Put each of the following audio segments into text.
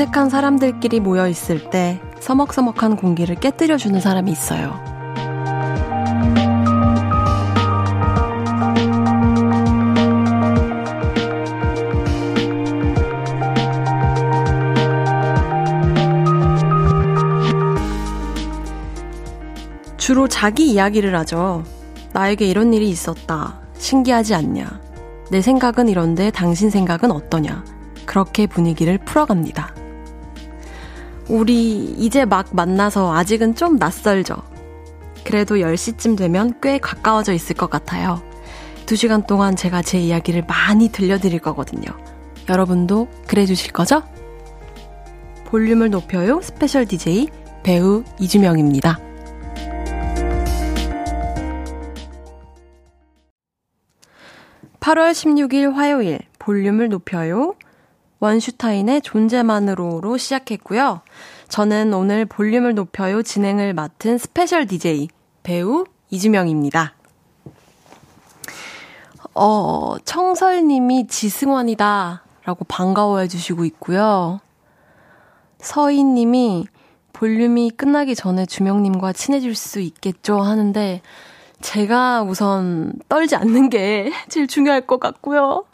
어색한 사람들끼리 모여 있을 때 서먹서먹한 공기를 깨뜨려 주는 사람이 있어요. 주로 자기 이야기를 하죠. 나에게 이런 일이 있었다. 신기하지 않냐. 내 생각은 이런데 당신 생각은 어떠냐. 그렇게 분위기를 풀어갑니다. 우리 이제 막 만나서 아직은 좀 낯설죠. 그래도 10시쯤 되면 꽤 가까워져 있을 것 같아요. 2시간 동안 제가 제 이야기를 많이 들려드릴 거거든요. 여러분도 그래 주실 거죠? 볼륨을 높여요. special DJ 배우 이주명입니다. 8월 16일 화요일 볼륨을 높여요. 원슈타인의 존재만으로로 시작했고요. 저는 오늘 볼륨을 높여요 진행을 맡은 special DJ 배우 이주명입니다. 어, 청설님이 지승완이다 라고 반가워해 주시고 있고요. 서희님이 볼륨이 끝나기 전에 주명님과 친해질 수 있겠죠 하는데 제가 우선 떨지 않는 게 제일 중요할 것 같고요.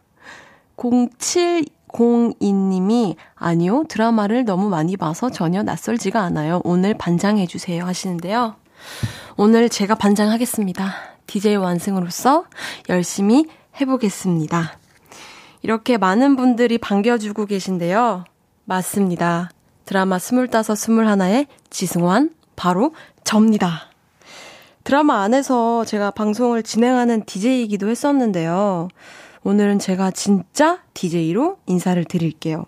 0702님이 아니요, 드라마를 너무 많이 봐서 전혀 낯설지가 않아요. 오늘 반장해 주세요 하시는데요. 오늘 제가 반장하겠습니다. DJ 완승으로서 열심히 해보겠습니다. 이렇게 많은 분들이 반겨주고 계신데요. 맞습니다. 드라마 스물다섯, 스물하나의 지승환, 바로 접니다. 드라마 안에서 제가 방송을 진행하는 DJ이기도 했었는데요. 오늘은 제가 진짜 DJ로 인사를 드릴게요.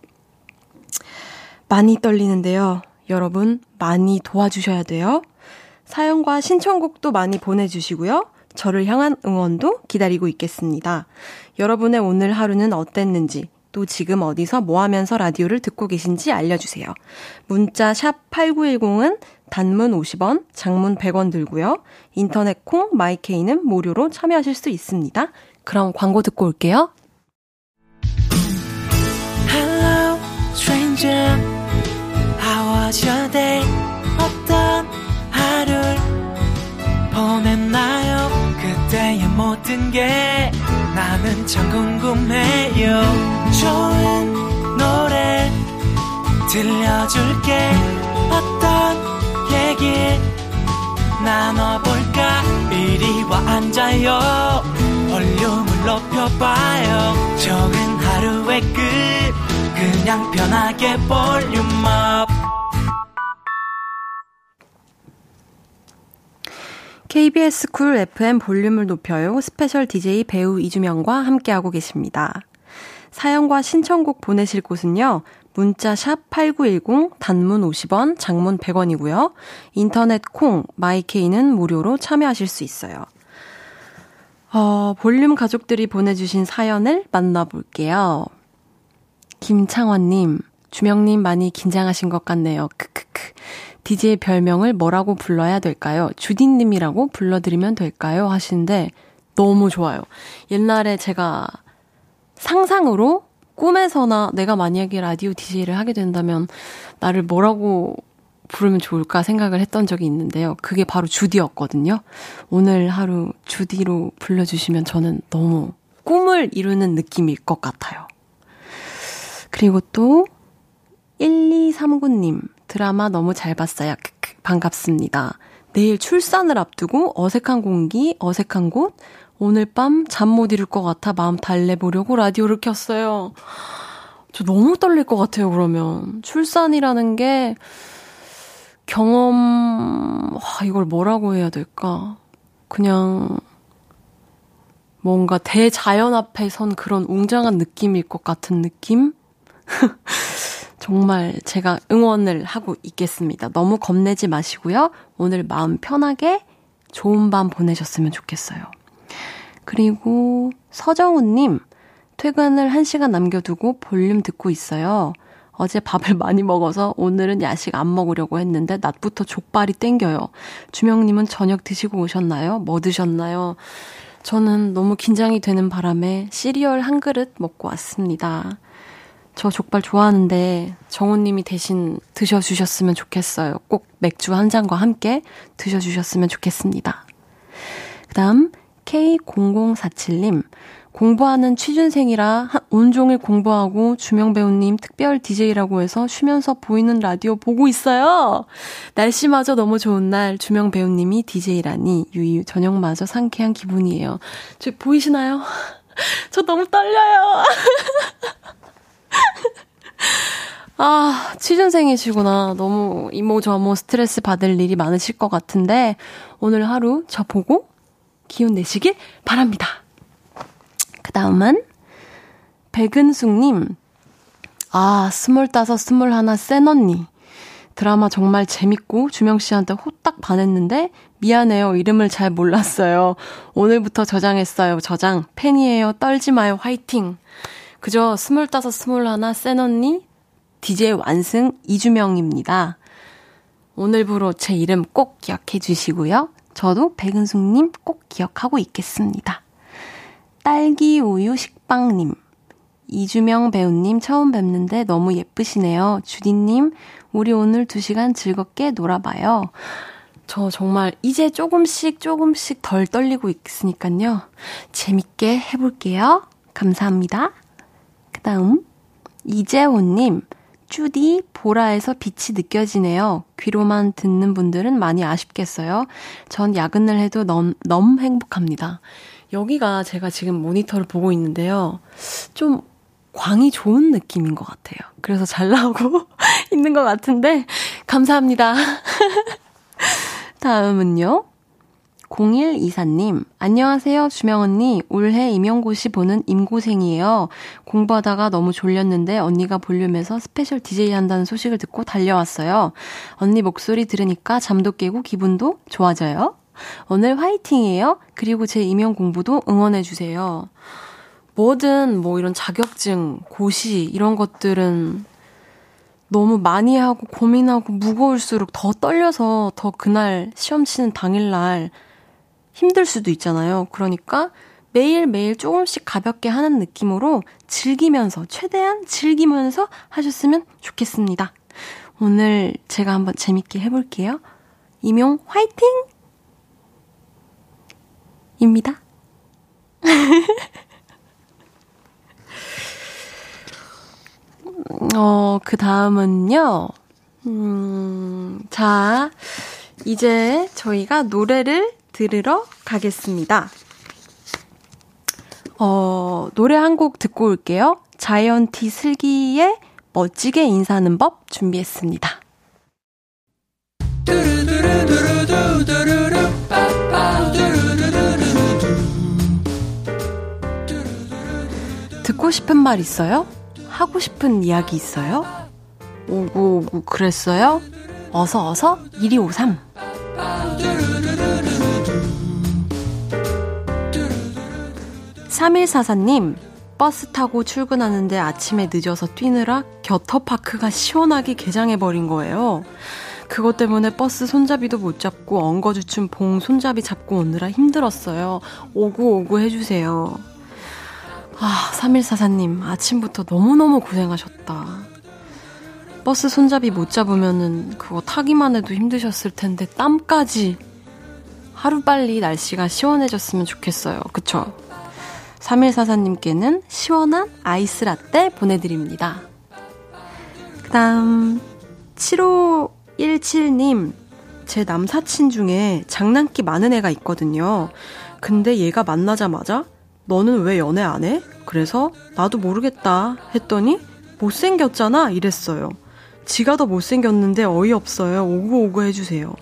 많이 떨리는데요. 여러분, 많이 도와주셔야 돼요. 사연과 신청곡도 많이 보내주시고요. 저를 향한 응원도 기다리고 있겠습니다. 여러분의 오늘 하루는 어땠는지, 또 지금 어디서 뭐 하면서 라디오를 듣고 계신지 알려주세요. 문자 샵 8910은 단문 50원, 장문 100원 들고요. 인터넷 콩, 마이케이는 무료로 참여하실 수 있습니다. 그럼 광고 듣고 올게요. Hello, stranger. How was your day? 어떤 하루를 보냈나요? 그때의 모든 게 나는 참 궁금해요. 좋은 노래 들려줄게. 어떤 얘기 나눠볼까 이리 와 앉아요 높여봐요 적은 하루의 끝 그냥 편하게 Volume up KBS Cool FM 볼륨을 높여요 special DJ 배우 이주명과 함께하고 계십니다. 사연과 신청곡 보내실 곳은요. 문자 샵 8910 단문 50원, 장문 100원이고요. 인터넷 콩, 마이케이는 무료로 참여하실 수 있어요. 어, 볼륨 가족들이 보내주신 사연을 만나볼게요. 김창원님, 주명님 많이 긴장하신 것 같네요. 크크크. DJ 별명을 뭐라고 불러야 될까요? 주디님이라고 불러드리면 될까요? 하시는데 너무 좋아요. 옛날에 제가 상상으로 꿈에서나 내가 만약에 라디오 DJ를 하게 된다면 나를 뭐라고 부르면 좋을까 생각을 했던 적이 있는데요. 그게 바로 주디였거든요. 오늘 하루 주디로 불러주시면 저는 너무 꿈을 이루는 느낌일 것 같아요. 그리고 또 1239님 드라마 너무 잘 봤어요. 반갑습니다. 내일 출산을 앞두고 어색한 공기, 어색한 곳, 오늘 밤 잠 못 이룰 것 같아 마음 달래보려고 라디오를 켰어요. 저 너무 떨릴 것 같아요, 그러면. 출산이라는 게 경험, 와, 이걸 뭐라고 해야 될까? 그냥 뭔가 대자연 앞에 선 그런 웅장한 느낌일 것 같은 느낌? 정말 제가 응원을 하고 있겠습니다. 너무 겁내지 마시고요. 오늘 마음 편하게 좋은 밤 보내셨으면 좋겠어요. 그리고 서정훈님, 퇴근을 1시간 남겨두고 볼륨 듣고 있어요. 어제 밥을 많이 먹어서 오늘은 야식 안 먹으려고 했는데 낮부터 족발이 땡겨요. 주명님은 저녁 드시고 오셨나요? 뭐 드셨나요? 저는 너무 긴장이 되는 바람에 시리얼 한 그릇 먹고 왔습니다. 저 족발 좋아하는데 정우님이 대신 드셔주셨으면 좋겠어요. 꼭 맥주 한 잔과 함께 드셔주셨으면 좋겠습니다. 그 다음 K0047님. 공부하는 취준생이라 온종일 공부하고 주명 배우님 특별 DJ라고 해서 쉬면서 보이는 라디오 보고 있어요. 날씨마저 너무 좋은 날 주명 배우님이 DJ라니 유유 저녁마저 상쾌한 기분이에요. 저 보이시나요? 저 너무 떨려요. 아, 취준생이시구나. 너무 이모저모 스트레스 받을 일이 많으실 것 같은데, 오늘 하루 저 보고 기운 내시길 바랍니다. 그 다음은, 백은숙님. 아, 스물다섯, 스물하나 센 언니. 드라마 정말 재밌고 주명 씨한테 호딱 반했는데 미안해요. 이름을 잘 몰랐어요. 오늘부터 저장했어요. 저장. 팬이에요. 떨지 마요. 화이팅. 그저 스물다섯, 스물하나 센 언니 DJ 완승 이주명입니다. 오늘부로 제 이름 꼭 기억해 주시고요. 저도 백은숙님 꼭 기억하고 있겠습니다. 딸기 우유 식빵님. 이주명 배우님 처음 뵙는데 너무 예쁘시네요. 주디님, 우리 오늘 두 시간 즐겁게 놀아봐요. 저 정말 이제 조금씩 조금씩 덜 떨리고 있으니까요. 재밌게 해볼게요. 감사합니다. 그 다음, 이재호님, 쭈디 보라에서 빛이 느껴지네요. 귀로만 듣는 분들은 많이 아쉽겠어요. 전 야근을 해도 너무, 너무 행복합니다. 여기가 제가 지금 모니터를 보고 있는데요. 좀 광이 좋은 느낌인 것 같아요. 그래서 잘 나오고 있는 것 같은데, 감사합니다. 다음은요. 0124님, 안녕하세요, 주명 언니. 올해 임용고시 보는 임고생이에요. 공부하다가 너무 졸렸는데 언니가 볼륨에서 special DJ 한다는 소식을 듣고 달려왔어요. 언니 목소리 들으니까 잠도 깨고 기분도 좋아져요. 오늘 화이팅이에요. 그리고 제 임용 공부도 응원해주세요. 뭐든 뭐 이런 자격증, 고시, 이런 것들은 너무 많이 하고 고민하고 무거울수록 더 떨려서 더 그날 시험 치는 당일날 힘들 수도 있잖아요. 그러니까 매일매일 조금씩 가볍게 하는 느낌으로 즐기면서, 최대한 즐기면서 하셨으면 좋겠습니다. 오늘 제가 한번 재밌게 해볼게요. 임용 화이팅! 입니다. 어, 그 다음은요, 음, 자, 이제 저희가 노래를 들으러 가겠습니다. 어, 노래 한 곡 듣고 올게요. 자이언티 슬기의 멋지게 인사하는 법 준비했습니다. 듣고 싶은 말 있어요? 하고 싶은 이야기 있어요? 오구 오구 그랬어요? 어서 어서 1253 3144님, 버스 타고 출근하는데 아침에 늦어서 뛰느라 겨터파크가 시원하게 개장해버린 거예요. 그것 때문에 버스 손잡이도 못 잡고 엉거주춤 봉 손잡이 잡고 오느라 힘들었어요. 오구오구 해주세요. 아, 3144님, 아침부터 너무너무 고생하셨다. 버스 손잡이 못 잡으면은 그거 타기만 해도 힘드셨을 텐데 땀까지 하루빨리 날씨가 시원해졌으면 좋겠어요. 그쵸? 3144님께는 시원한 아이스 라떼 보내드립니다. 그 다음, 7517님, 제 남사친 중에 장난기 많은 애가 있거든요. 근데 얘가 만나자마자 너는 왜 연애 안 해? 그래서 나도 모르겠다 했더니 못생겼잖아 이랬어요. 지가 더 못생겼는데 어이없어요. 오구오구 해주세요.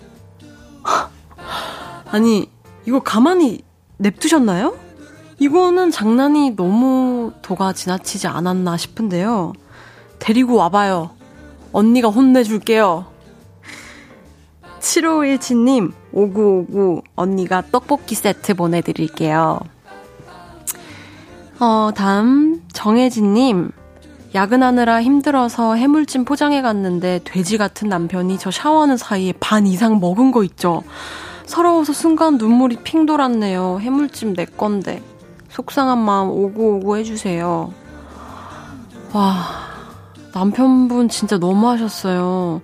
아니, 이거 가만히 냅두셨나요? 이거는 장난이 너무 도가 지나치지 않았나 싶은데요. 데리고 와봐요. 언니가 혼내줄게요. 7517님, 5959, 언니가 떡볶이 세트 보내드릴게요. 어, 다음, 정혜진님, 야근하느라 힘들어서 해물찜 포장해 갔는데 돼지 같은 남편이 저 샤워하는 사이에 반 이상 먹은 거 있죠. 서러워서 순간 눈물이 핑 돌았네요. 해물찜 내 건데. 속상한 마음 오구오구 해주세요. 와, 남편분 진짜 너무 하셨어요.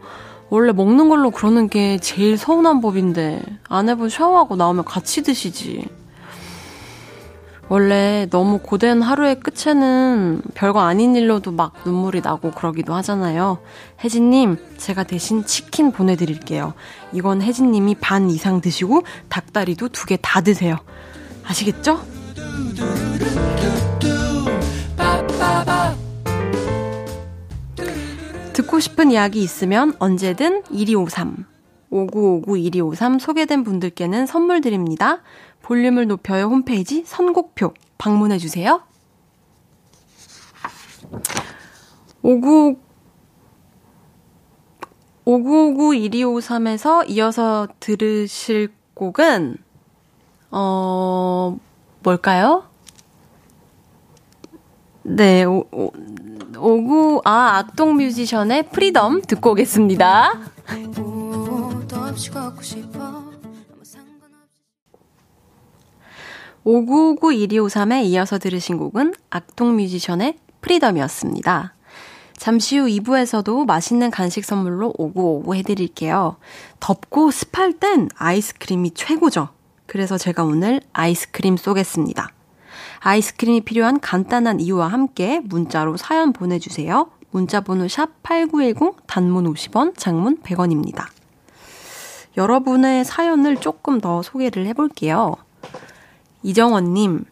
원래 먹는 걸로 그러는 게 제일 서운한 법인데 아내분 샤워하고 나오면 같이 드시지. 원래 너무 고된 하루의 끝에는 별거 아닌 일로도 막 눈물이 나고 그러기도 하잖아요. 혜진님, 제가 대신 치킨 보내드릴게요. 이건 혜진님이 반 이상 드시고 닭다리도 두 개 다 드세요. 아시겠죠? 듣고 싶은 이야기 있으면 언제든 1253. 5959-1253 소개된 분들께는 선물 드립니다. 볼륨을 높여요 홈페이지 선곡표 방문해 주세요. 59 5959-1253에서 이어서 들으실 곡은, 어, 뭘까요? 네, 오, 오, 오구, 아, 악동 뮤지션의 Freedom 듣고 오겠습니다. 5959-1253에 이어서 들으신 곡은 악동 뮤지션의 Freedom이었습니다. 잠시 후 2부에서도 맛있는 간식 선물로 5959 해드릴게요. 덥고 습할 땐 아이스크림이 최고죠. 그래서 제가 오늘 아이스크림 쏘겠습니다. 아이스크림이 필요한 간단한 이유와 함께 문자로 사연 보내주세요. 문자 번호 샵 8910 단문 50원, 장문 100원입니다. 여러분의 사연을 조금 더 소개를 해볼게요. 이정원님,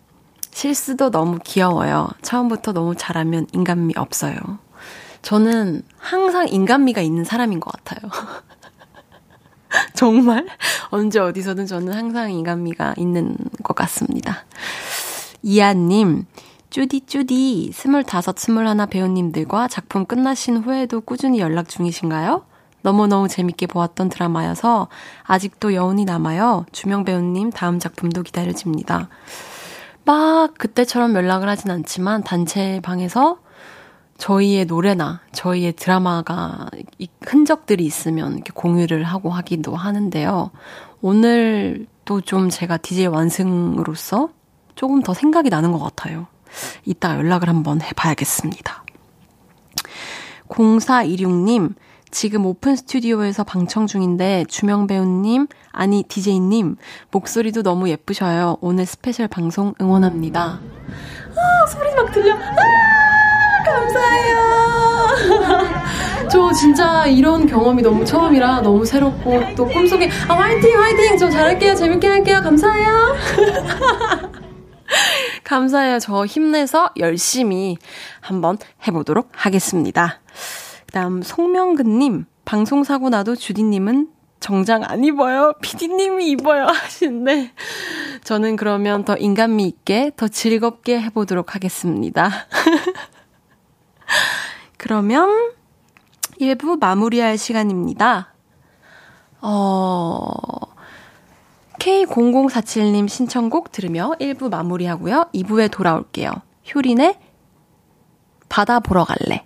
실수도 너무 귀여워요. 처음부터 너무 잘하면 인간미 없어요. 저는 항상 인간미가 있는 사람인 것 같아요. 정말 언제 어디서든 저는 항상 인간미가 있는 것 같습니다. 이하님, 쭈디 쭈디, 스물다섯, 스물하나 배우님들과 작품 끝나신 후에도 꾸준히 연락 중이신가요? 너무너무 재밌게 보았던 드라마여서 아직도 여운이 남아요. 주명 배우님 다음 작품도 기다려집니다. 막 그때처럼 연락을 하진 않지만 단체방에서 저희의 노래나 저희의 드라마가 흔적들이 있으면 이렇게 공유를 하고 하기도 하는데요. 오늘 또 좀 제가 DJ 완승으로서 조금 더 생각이 나는 것 같아요. 이따 연락을 한번 해봐야겠습니다. 0426님, 지금 오픈 스튜디오에서 방청 중인데 주명 배우님, 아니 DJ님 목소리도 너무 예쁘셔요. 오늘 special 방송 응원합니다. 아, 소리 막 들려. 아, 감사해요. 저 진짜 이런 경험이 너무 처음이라 너무 새롭고 또 꿈속에 아 화이팅 화이팅 저 잘할게요 재밌게 할게요 감사해요. 감사해요. 저 힘내서 열심히 한번 해보도록 하겠습니다. 그 다음, 송명근님. 방송 사고 나도 주디님은 정장 안 입어요. 피디님이 입어요. 하시는데, 저는 그러면 더 인간미 있게, 더 즐겁게 해보도록 하겠습니다. 그러면, 1부 마무리할 시간입니다. 어, K0047님 신청곡 들으며 1부 마무리하고요. 2부에 돌아올게요. 효린의 바다 보러 갈래.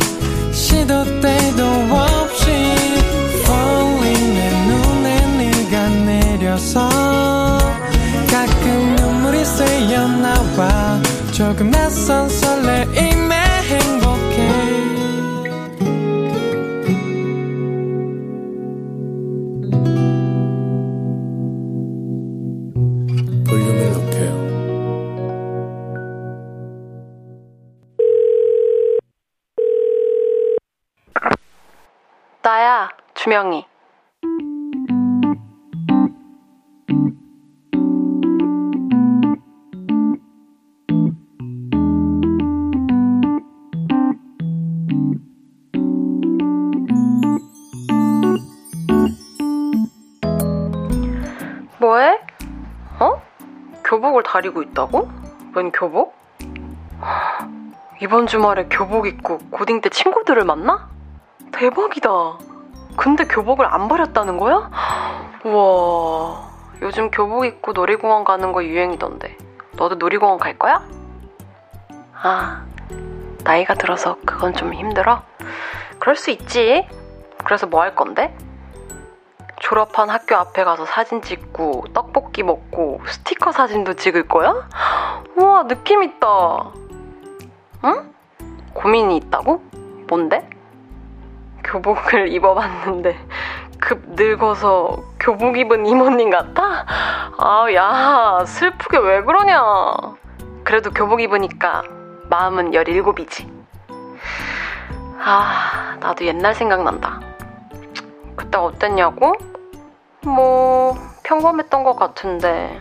새어 나와 조금 낯선 설레임에 행복해 나야, 주명이. 다리고 있다고? 웬 교복? 이번 주말에 교복 입고 고딩 때 친구들을 만나? 대박이다. 근데 교복을 안 버렸다는 거야? 우와, 요즘 교복 입고 놀이공원 가는 거 유행이던데. 너도 놀이공원 갈 거야? 아, 나이가 들어서 그건 좀 힘들어? 그럴 수 있지. 그래서 뭐 할 건데? 졸업한 학교 앞에 가서 사진 찍고 떡볶이 먹고 스티커 사진도 찍을 거야? 우와 느낌 있다. 응? 고민이 있다고? 뭔데? 교복을 입어봤는데 급 늙어서 교복 입은 이모님 같아? 아, 야, 슬프게 왜 그러냐. 그래도 교복 입으니까 마음은 17이지. 아, 나도 옛날 생각난다. 그때 어땠냐고? 뭐, 평범했던 것 같은데.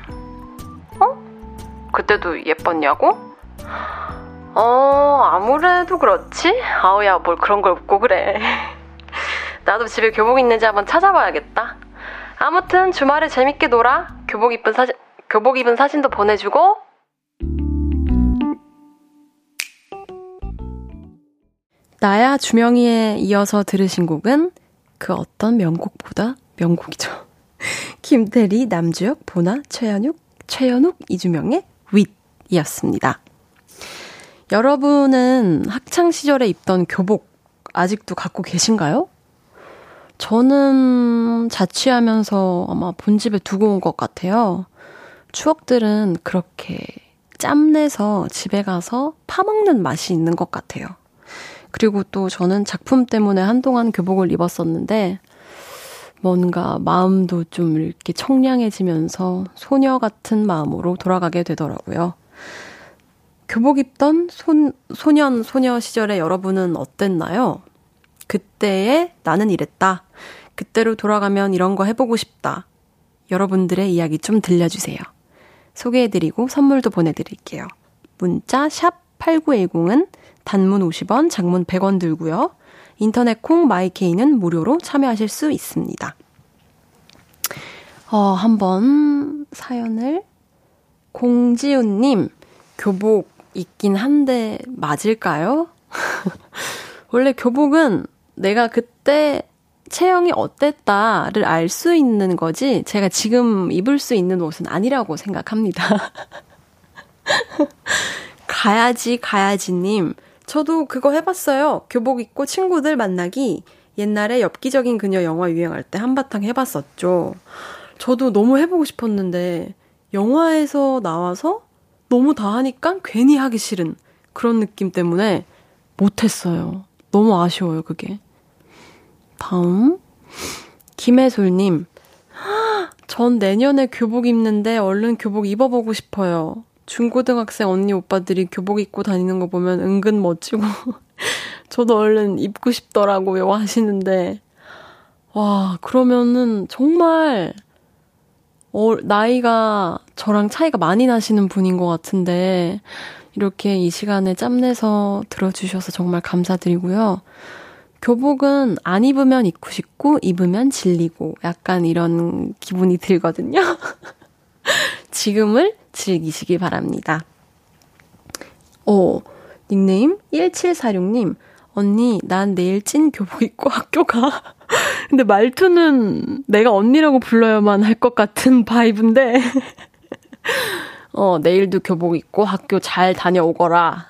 어? 그때도 예뻤냐고? 어, 아무래도 그렇지? 아우야, 뭘 그런 걸 묻고 그래. 나도 집에 교복 있는지 한번 찾아봐야겠다. 아무튼 주말에 재밌게 놀아. 교복 입은 사진, 교복 입은 사진도 보내주고. 나야 주명이에 이어서 들으신 곡은 그 어떤 명곡보다 명곡이죠. 김태리, 남주혁, 보나, 최현욱, 최현욱, 이주명의 윗이었습니다. 여러분은 학창 시절에 입던 교복 아직도 갖고 계신가요? 저는 자취하면서 아마 본집에 두고 온 것 같아요. 추억들은 그렇게 짬내서 집에 가서 파먹는 맛이 있는 것 같아요. 그리고 또 저는 작품 때문에 한동안 교복을 입었었는데, 뭔가 마음도 좀 이렇게 청량해지면서 소녀 같은 마음으로 돌아가게 되더라고요. 교복 입던 손, 소년, 소녀 시절에 여러분은 어땠나요? 그때의 나는 이랬다. 그때로 돌아가면 이런 거 해보고 싶다. 여러분들의 이야기 좀 들려주세요. 소개해드리고 선물도 보내드릴게요. 문자 샵 8910은 단문 50원, 장문 100원 들고요. 인터넷 콩 마이케이는 무료로 참여하실 수 있습니다. 어, 한번 사연을 공지훈님 교복 있긴 한데 맞을까요? 원래 교복은 내가 그때 체형이 어땠다를 알 수 있는 거지, 제가 지금 입을 수 있는 옷은 아니라고 생각합니다. 가야지, 가야지님. 저도 그거 해봤어요. 교복 입고 친구들 만나기. 옛날에 엽기적인 그녀 영화 유행할 때 한바탕 해봤었죠. 저도 너무 해보고 싶었는데, 영화에서 나와서 너무 다 하니까 괜히 하기 싫은 그런 느낌 때문에 못했어요. 너무 아쉬워요, 그게. 다음. 김혜솔님. 전 내년에 교복 입는데 얼른 교복 입어보고 싶어요. 중고등학생 언니 오빠들이 교복 입고 다니는 거 보면 은근 멋지고, 저도 얼른 입고 싶더라고요 하시는데, 와, 그러면은 정말, 어, 나이가 저랑 차이가 많이 나시는 분인 것 같은데, 이렇게 이 시간에 짬내서 들어주셔서 정말 감사드리고요. 교복은 안 입으면 입고 싶고, 입으면 질리고, 약간 이런 기분이 들거든요. 지금을 즐기시기 바랍니다. 오, 닉네임 1746님. 언니, 난 내일 찐 교복 입고 학교 가. 근데 말투는 내가 언니라고 불러야만 할 것 같은 바이브인데. 어, 내일도 교복 입고 학교 잘 다녀오거라.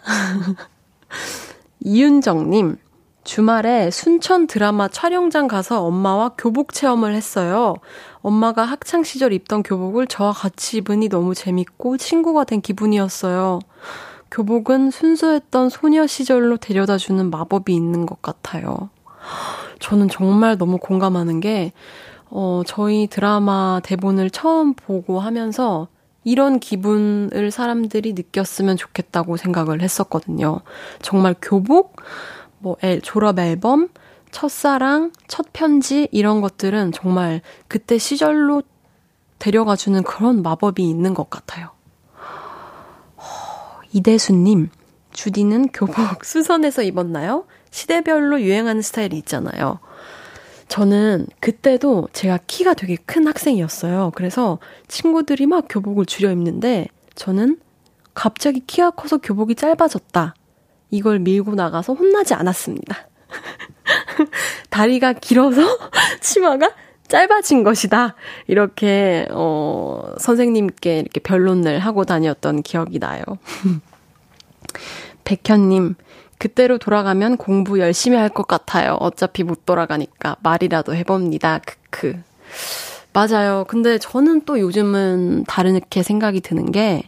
이윤정님, 주말에 순천 드라마 촬영장 가서 엄마와 교복 체험을 했어요. 엄마가 학창 시절 입던 교복을 저와 같이 입으니 너무 재밌고 친구가 된 기분이었어요. 교복은 순수했던 소녀 시절로 데려다 주는 마법이 있는 것 같아요. 저는 정말 너무 공감하는 게, 어, 저희 드라마 대본을 처음 보고 하면서 이런 기분을 사람들이 느꼈으면 좋겠다고 생각을 했었거든요. 정말 교복, 뭐, 앨, 졸업 앨범, 첫사랑, 첫 편지, 이런 것들은 정말 그때 시절로 데려가 주는 그런 마법이 있는 것 같아요. 이대수님, 주디는 교복 수선해서 입었나요? 시대별로 유행하는 스타일이 있잖아요. 저는 그때도 제가 키가 되게 큰 학생이었어요. 그래서 친구들이 막 교복을 줄여 입는데 저는 갑자기 키가 커서 교복이 짧아졌다. 이걸 밀고 나가서 혼나지 않았습니다. 다리가 길어서 치마가 짧아진 것이다. 이렇게, 어, 선생님께 이렇게 변론을 하고 다녔던 기억이 나요. 백현님, 그때로 돌아가면 공부 열심히 할 것 같아요. 어차피 못 돌아가니까 말이라도 해봅니다. 크크. 맞아요. 근데 저는 또 요즘은 다르게 생각이 드는 게,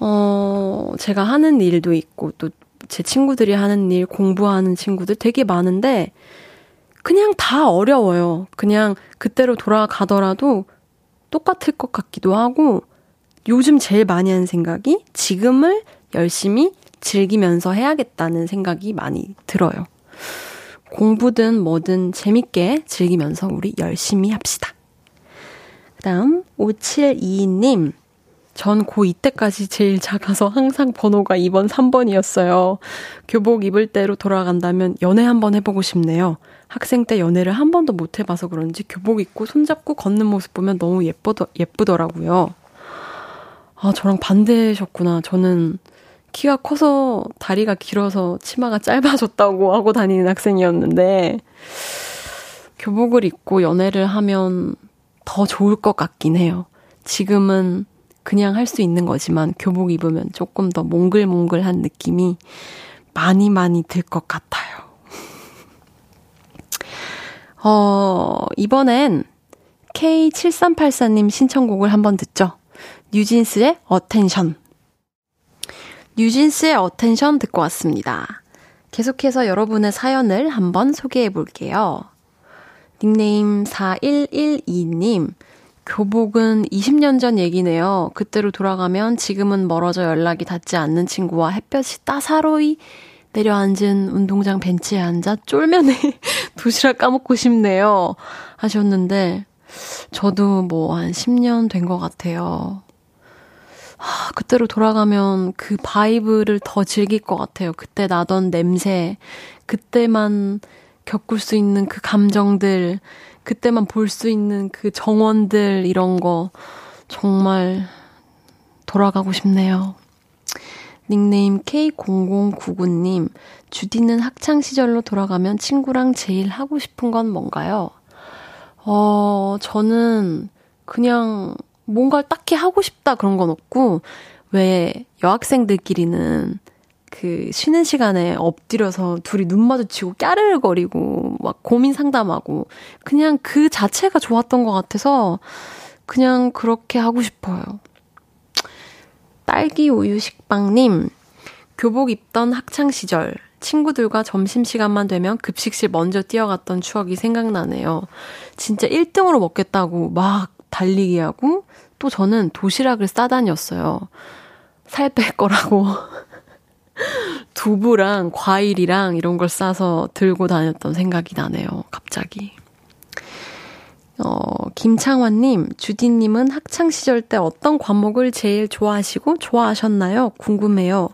어, 제가 하는 일도 있고, 또 제 친구들이 하는 일, 공부하는 친구들 되게 많은데, 그냥 다 어려워요. 그냥 그때로 돌아가더라도 똑같을 것 같기도 하고, 요즘 제일 많이 하는 생각이 지금을 열심히 즐기면서 해야겠다는 생각이 많이 들어요. 공부든 뭐든 재밌게 즐기면서 우리 열심히 합시다. 그 다음, 5722님. 전 고2 때까지 제일 작아서 항상 번호가 2번, 3번이었어요. 교복 입을 때로 돌아간다면 연애 한번 해보고 싶네요. 학생 때 연애를 한 번도 못 해봐서 그런지 교복 입고 손잡고 걷는 모습 보면 너무 예쁘더, 예쁘더라고요. 아, 저랑 반대셨구나. 저는 키가 커서 다리가 길어서 치마가 짧아졌다고 하고 다니는 학생이었는데, 교복을 입고 연애를 하면 더 좋을 것 같긴 해요. 지금은 그냥 할 수 있는 거지만 교복 입으면 조금 더 몽글몽글한 느낌이 많이 많이 들 것 같아요. 어, 이번엔 K7384님 신청곡을 한번 듣죠. 뉴진스의 Attention. 뉴진스의 Attention 듣고 왔습니다. 계속해서 여러분의 사연을 한번 소개해 볼게요. 닉네임 4112님. 교복은 20년 전 얘기네요. 그때로 돌아가면 지금은 멀어져 연락이 닿지 않는 친구와 햇볕이 따사로이 내려앉은 운동장 벤치에 앉아 쫄면에 도시락 까먹고 싶네요. 하셨는데, 저도 뭐 한 10년 된 것 같아요. 아, 그때로 돌아가면 그 바이브를 더 즐길 것 같아요. 그때 나던 냄새, 그때만 겪을 수 있는 그 감정들, 그때만 볼 수 있는 그 정원들, 이런 거, 정말 돌아가고 싶네요. 닉네임 K0099님, 주디는 학창시절로 돌아가면 친구랑 제일 하고 싶은 건 뭔가요? 어, 저는 그냥 뭔가 딱히 하고 싶다 그런 건 없고, 왜 여학생들끼리는 그 쉬는 시간에 엎드려서 둘이 눈 마주치고 까르르거리고 막 고민 상담하고 그냥 그 자체가 좋았던 것 같아서 그냥 그렇게 하고 싶어요. 딸기 우유 식빵님, 교복 입던 학창 시절, 친구들과 점심시간만 되면 급식실 먼저 뛰어갔던 추억이 생각나네요. 진짜 1등으로 먹겠다고 막 달리기 하고, 또 저는 도시락을 싸다녔어요. 살 뺄 거라고. 두부랑 과일이랑 이런 걸 싸서 들고 다녔던 생각이 나네요. 갑자기. 어, 김창환님, 주디님은 학창시절 때 어떤 과목을 제일 좋아하시고 좋아하셨나요? 궁금해요.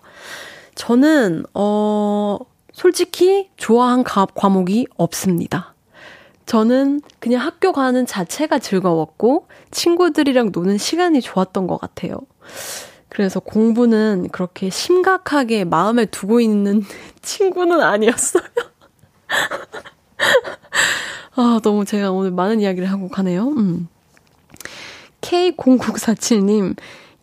저는, 어, 솔직히 좋아한 과목이 없습니다. 저는 그냥 학교 가는 자체가 즐거웠고, 친구들이랑 노는 시간이 좋았던 것 같아요. 그래서 공부는 그렇게 심각하게 마음에 두고 있는 친구는 아니었어요. 아, 너무 제가 오늘 많은 이야기를 하고 가네요. 음. K0947님,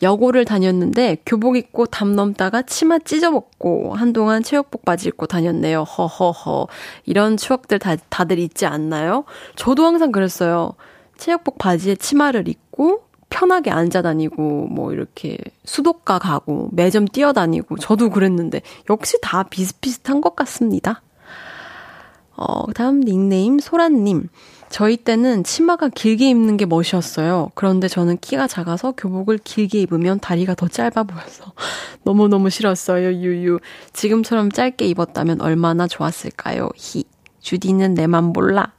여고를 다녔는데 교복 입고 담 넘다가 치마 찢어먹고 한동안 체육복 바지 입고 다녔네요. 허허허. 이런 추억들 다, 다들 있지 않나요? 저도 항상 그랬어요. 체육복 바지에 치마를 입고 편하게 앉아 다니고 뭐 이렇게 수도가 가고 매점 뛰어다니고 저도 그랬는데 역시 다 비슷비슷한 것 같습니다. 어, 다음 닉네임 소란님. 저희 때는 치마가 길게 입는 게 멋이었어요. 그런데 저는 키가 작아서 교복을 길게 입으면 다리가 더 짧아 보여서 너무너무 싫었어요. 유유. 지금처럼 짧게 입었다면 얼마나 좋았을까요? 히. 주디는 내맘 몰라.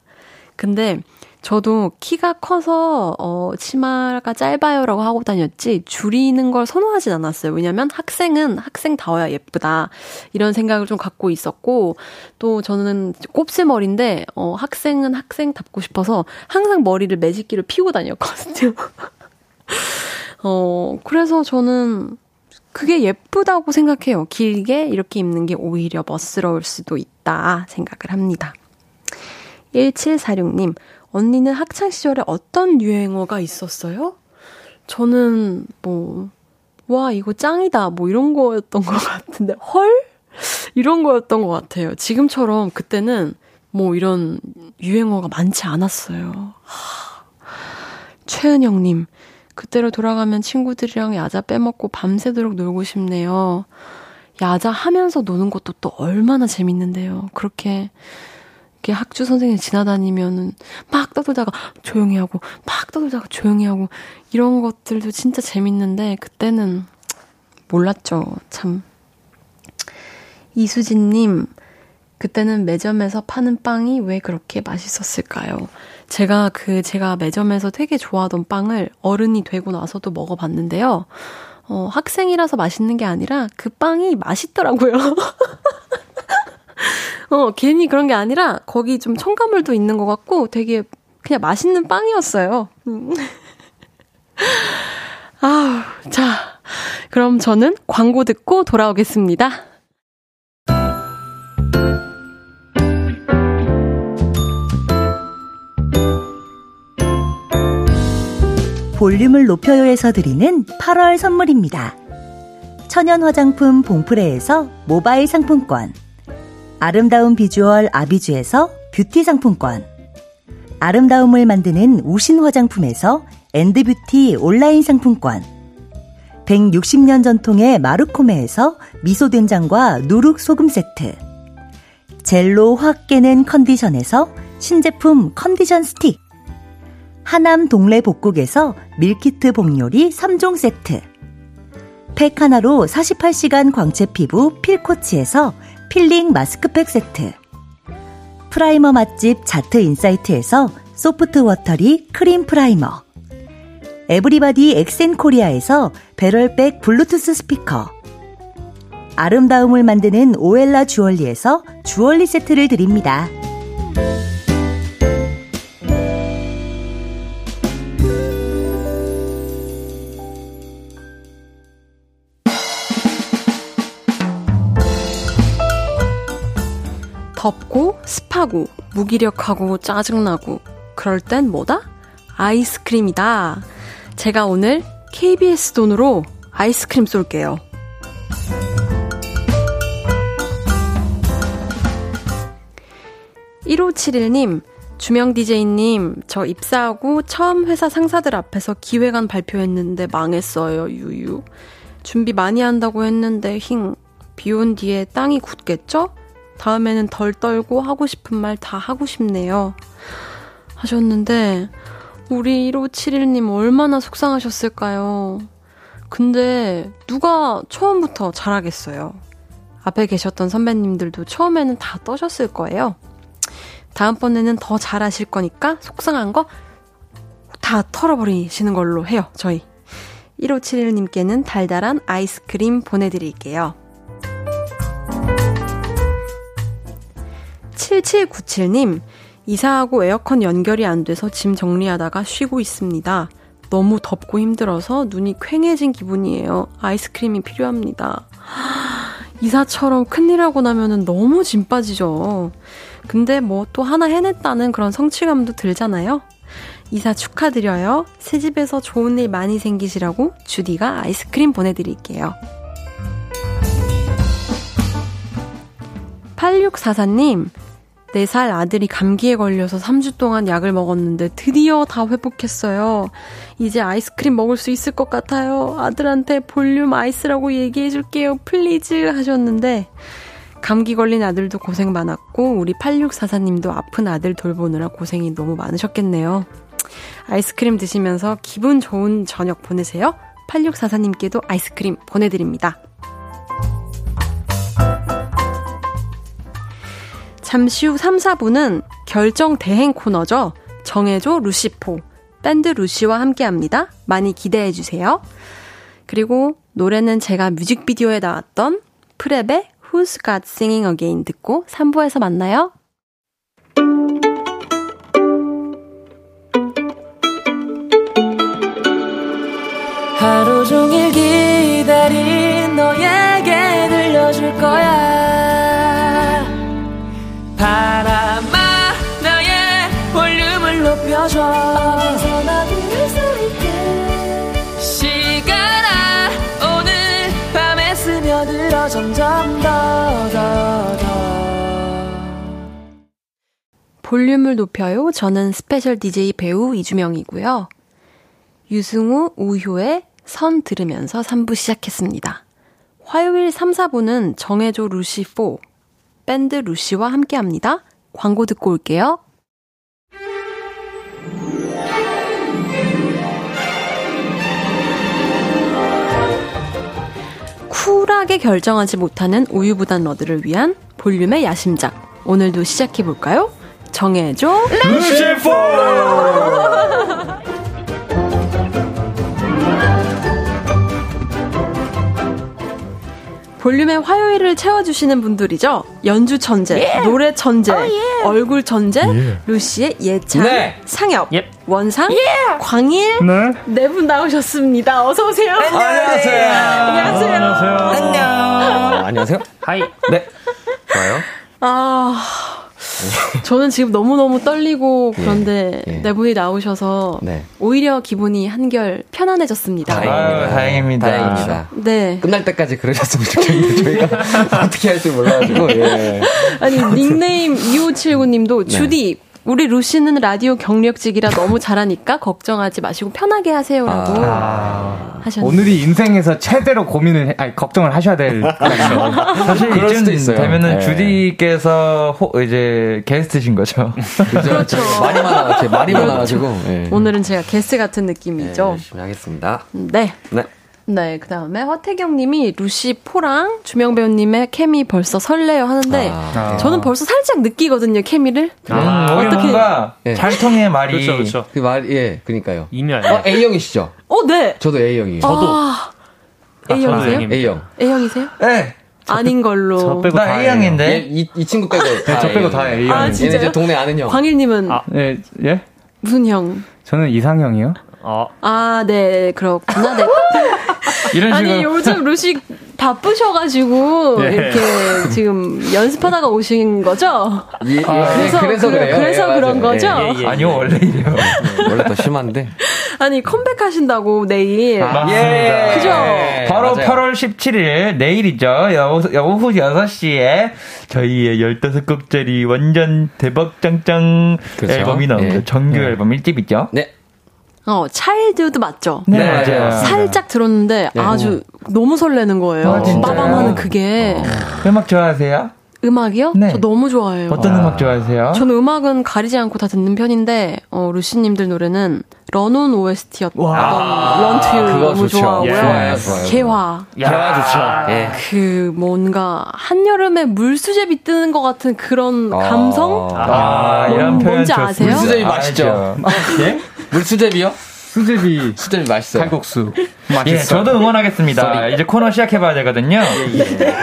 근데 저도 키가 커서 어 치마가 짧아요라고 하고 다녔지 줄이는 걸 선호하진 않았어요. 왜냐면 학생은 학생다워야 예쁘다. 이런 생각을 좀 갖고 있었고 또 저는 곱슬머리인데 어 학생은 학생답고 싶어서 항상 머리를 매직기를 피고 다녔거든요. 어 그래서 저는 그게 예쁘다고 생각해요. 길게 이렇게 입는 게 오히려 멋스러울 수도 있다 생각을 합니다. 1746님, 언니는 학창 시절에 어떤 유행어가 있었어요? 저는 뭐, 와, 이거 짱이다. 뭐 이런 거였던 것 같은데, 헐? 이런 거였던 것 같아요. 지금처럼 그때는 뭐 이런 유행어가 많지 않았어요. 하. 최은영님, 그때로 돌아가면 친구들이랑 야자 빼먹고 밤새도록 놀고 싶네요. 야자 하면서 노는 것도 또 얼마나 재밌는데요. 그렇게, 이렇게 학주 선생님 지나다니면은 막 떠들다가 조용히 하고, 막 떠들다가 조용히 하고, 이런 것들도 진짜 재밌는데, 그때는 몰랐죠. 참. 이수진님, 그때는 매점에서 파는 빵이 왜 그렇게 맛있었을까요? 제가 그, 제가 매점에서 되게 좋아하던 빵을 어른이 되고 나서도 먹어봤는데요. 어, 학생이라서 맛있는 게 아니라 그 빵이 맛있더라고요. 어, 괜히 그런 게 아니라 거기 좀 첨가물도 있는 것 같고 되게 그냥 맛있는 빵이었어요. 음. 아, 자, 그럼 저는 광고 듣고 돌아오겠습니다. 볼륨을 높여요에서 드리는 8월 선물입니다. 천연 화장품 봉프레에서 모바일 상품권. 아름다운 비주얼 아비주에서 뷰티 상품권. 아름다움을 만드는 우신 화장품에서 엔드뷰티 온라인 상품권. 160년 전통의 마르코메에서 미소된장과 누룩 소금 세트. 젤로 확 깨는 컨디션에서 신제품 컨디션 스틱. 하남 동래 복국에서 밀키트 복요리 3종 세트. 팩 하나로 48시간 광채 피부 필코치에서 필링 마스크팩 세트. primer 맛집 자트 인사이트에서 soft watery cream primer. 에브리바디 엑센 코리아에서 barrel bag 블루투스 스피커. 아름다움을 만드는 오엘라 주얼리에서 주얼리 세트를 드립니다. 덥고 습하고 무기력하고 짜증나고 그럴 땐 뭐다? 아이스크림이다. 제가 오늘 KBS 돈으로 아이스크림 쏠게요. 1571님, 주명 DJ님, 저 입사하고 처음 회사 상사들 앞에서 기획안 발표했는데 망했어요, 유유. 준비 많이 한다고 했는데 힝. 비 온 뒤에 땅이 굳겠죠? 다음에는 덜 떨고 하고 싶은 말 다 하고 싶네요. 하셨는데, 우리 1571님 얼마나 속상하셨을까요? 근데 누가 처음부터 잘하겠어요? 앞에 계셨던 선배님들도 처음에는 다 떠셨을 거예요. 다음번에는 더 잘하실 거니까 속상한 거 다 털어버리시는 걸로 해요, 저희. 1571님께는 달달한 아이스크림 보내드릴게요. 7797님, 이사하고 에어컨 연결이 안 돼서 짐 정리하다가 쉬고 있습니다. 너무 덥고 힘들어서 눈이 퀭해진 기분이에요. 아이스크림이 필요합니다. 이사처럼 큰일하고 나면은 너무 짐 빠지죠. 근데 뭐 또 하나 해냈다는 그런 성취감도 들잖아요. 이사 축하드려요. 새 집에서 좋은 일 많이 생기시라고 주디가 아이스크림 보내드릴게요. 8644님, 4살 아들이 감기에 걸려서 3주 동안 약을 먹었는데 드디어 다 회복했어요. 이제 아이스크림 먹을 수 있을 것 같아요. 아들한테 볼륨 아이스라고 얘기해 줄게요. please 하셨는데 감기 걸린 아들도 고생 많았고 우리 8644님도 아픈 아들 돌보느라 고생이 너무 많으셨겠네요. 아이스크림 드시면서 기분 좋은 저녁 보내세요. 8644님께도 아이스크림 보내드립니다. 잠시 후 3, 4분은 결정 대행 코너죠. 정해줘 루시포. 밴드 루시와 함께 합니다. 많이 기대해 주세요. 그리고 노래는 제가 뮤직비디오에 나왔던 프랩의 Who's Got Singing Again 듣고 3부에서 만나요. 하루 종일 기다린 볼륨을 높여요. 저는 스페셜 DJ 배우 이주명이고요. 유승우, 우효의 선 들으면서 3부 시작했습니다. 화요일 3, 4부는 정해줘 루시4, 밴드 루시와 함께 합니다. 광고 듣고 올게요. 쿨하게 결정하지 못하는 우유부단 러드를 위한 볼륨의 야심작. 오늘도 시작해볼까요? 정해줘. 루시포! 볼륨의 화요일을 채워주시는 분들이죠. 연주 천재, yeah. 노래 천재, oh, yeah. 얼굴 천재, yeah. 루시의 예찬, 네. 상엽, yep. 원상, 광일 네, 네분 나오셨습니다. 어서 오세요. 안녕하세요. 안녕하세요. 안녕하세요. 안녕. 안녕하세요. 하이. 네. 좋아요. 아. 저는 지금 너무너무 떨리고 예, 그런데 예, 예. 네 분이 나오셔서 네. 오히려 기분이 한결 편안해졌습니다. 다행입니다. 아, 다행입니다. 다행입니다. 네. 끝날 때까지 그러셨으면 좋겠는데 저희가 어떻게 할지 몰라가지고. 예. 아니 닉네임 2579님도 주디 우리 루시는 라디오 경력직이라 너무 잘하니까 걱정하지 마시고 편하게 하세요라고 아, 하셨는데 오늘이 인생에서 최대로 고민을 해, 아니 걱정을 하셔야 될 사실 이쯤 되면은 네. 주디께서 호, 이제 게스트신 거죠. 그렇죠. 많이 많아, 많이 많아가지고 네. 오늘은 제가 게스트 같은 느낌이죠. 네, 열심히 하겠습니다. 네. 네. 네, 그 다음에 허태경 님이 루시 포랑 주명 배우님의 케미 벌써 설레요 하는데, 아, 저는 벌써 살짝 느끼거든요, 케미를. 아, 음, 어떻게. 뭔가 네. 잘 통해 말이. 그렇죠, 그렇죠. 그 말, 예, 그니까요. 이미 알죠. 어, A형이시죠? 어, 네. 저도 A형이에요. 저도. 아, A형이세요? A형. A형이세요? 네. 아닌 걸로. 저 빼고 나 A형인데. 이, 이 친구 빼고. 네, 저 빼고 다 A형. 아, 진짜. 이제 동네 아는 형. 광일님은. 아, 네, 예? 무슨 형? 저는 이상형이요. 어. 아, 네, 그렇구나. 네. 이런 식으로. 아니, 요즘 루시 바쁘셔가지고, 네. 이렇게 지금 연습하다가 오신 거죠? 예, 예, 그래서, 그래서 그. 그래서 예, 그런 거죠? 예, 예, 아니요, 원래 이래요. 원래 더 심한데. 아니, 컴백하신다고, 내일. 아, 예. 그죠? 바로 맞아요. 8월 17일, 내일이죠. 오후 6시에 저희의 15곡짜리 완전 대박 짱짱 그렇죠? 앨범이 나옵니다. 정규 앨범 1집이죠. 네. 어, 차일드도 맞죠? 네, 네, 맞아요. 살짝 들었는데 네. 아주 너무 설레는 거예요. 아, 빠밤하는 그게. 어. 음악 좋아하세요? 음악이요? 네. 저 너무 좋아해요. 어떤 아. 음악 좋아하세요? 저는 음악은 가리지 않고 다 듣는 편인데, 어, 루시님들 노래는 Run On OST였던 Run To 너무 좋죠. 좋아하고요. 예. 개화. 개화 좋죠. 예. 그 뭔가 한여름에 물수제비 뜨는 것 같은 그런 아. 감성? 아, 뭐, 이런 표현 뭔지 아세요? 물수제비 맛있죠. 예? 물 수제비요? 수제비. 수제비 맛있어요. 칼국수. 맛있어요. 예, 저도 응원하겠습니다. sorry. 이제 코너 시작해봐야 되거든요. 예, 예.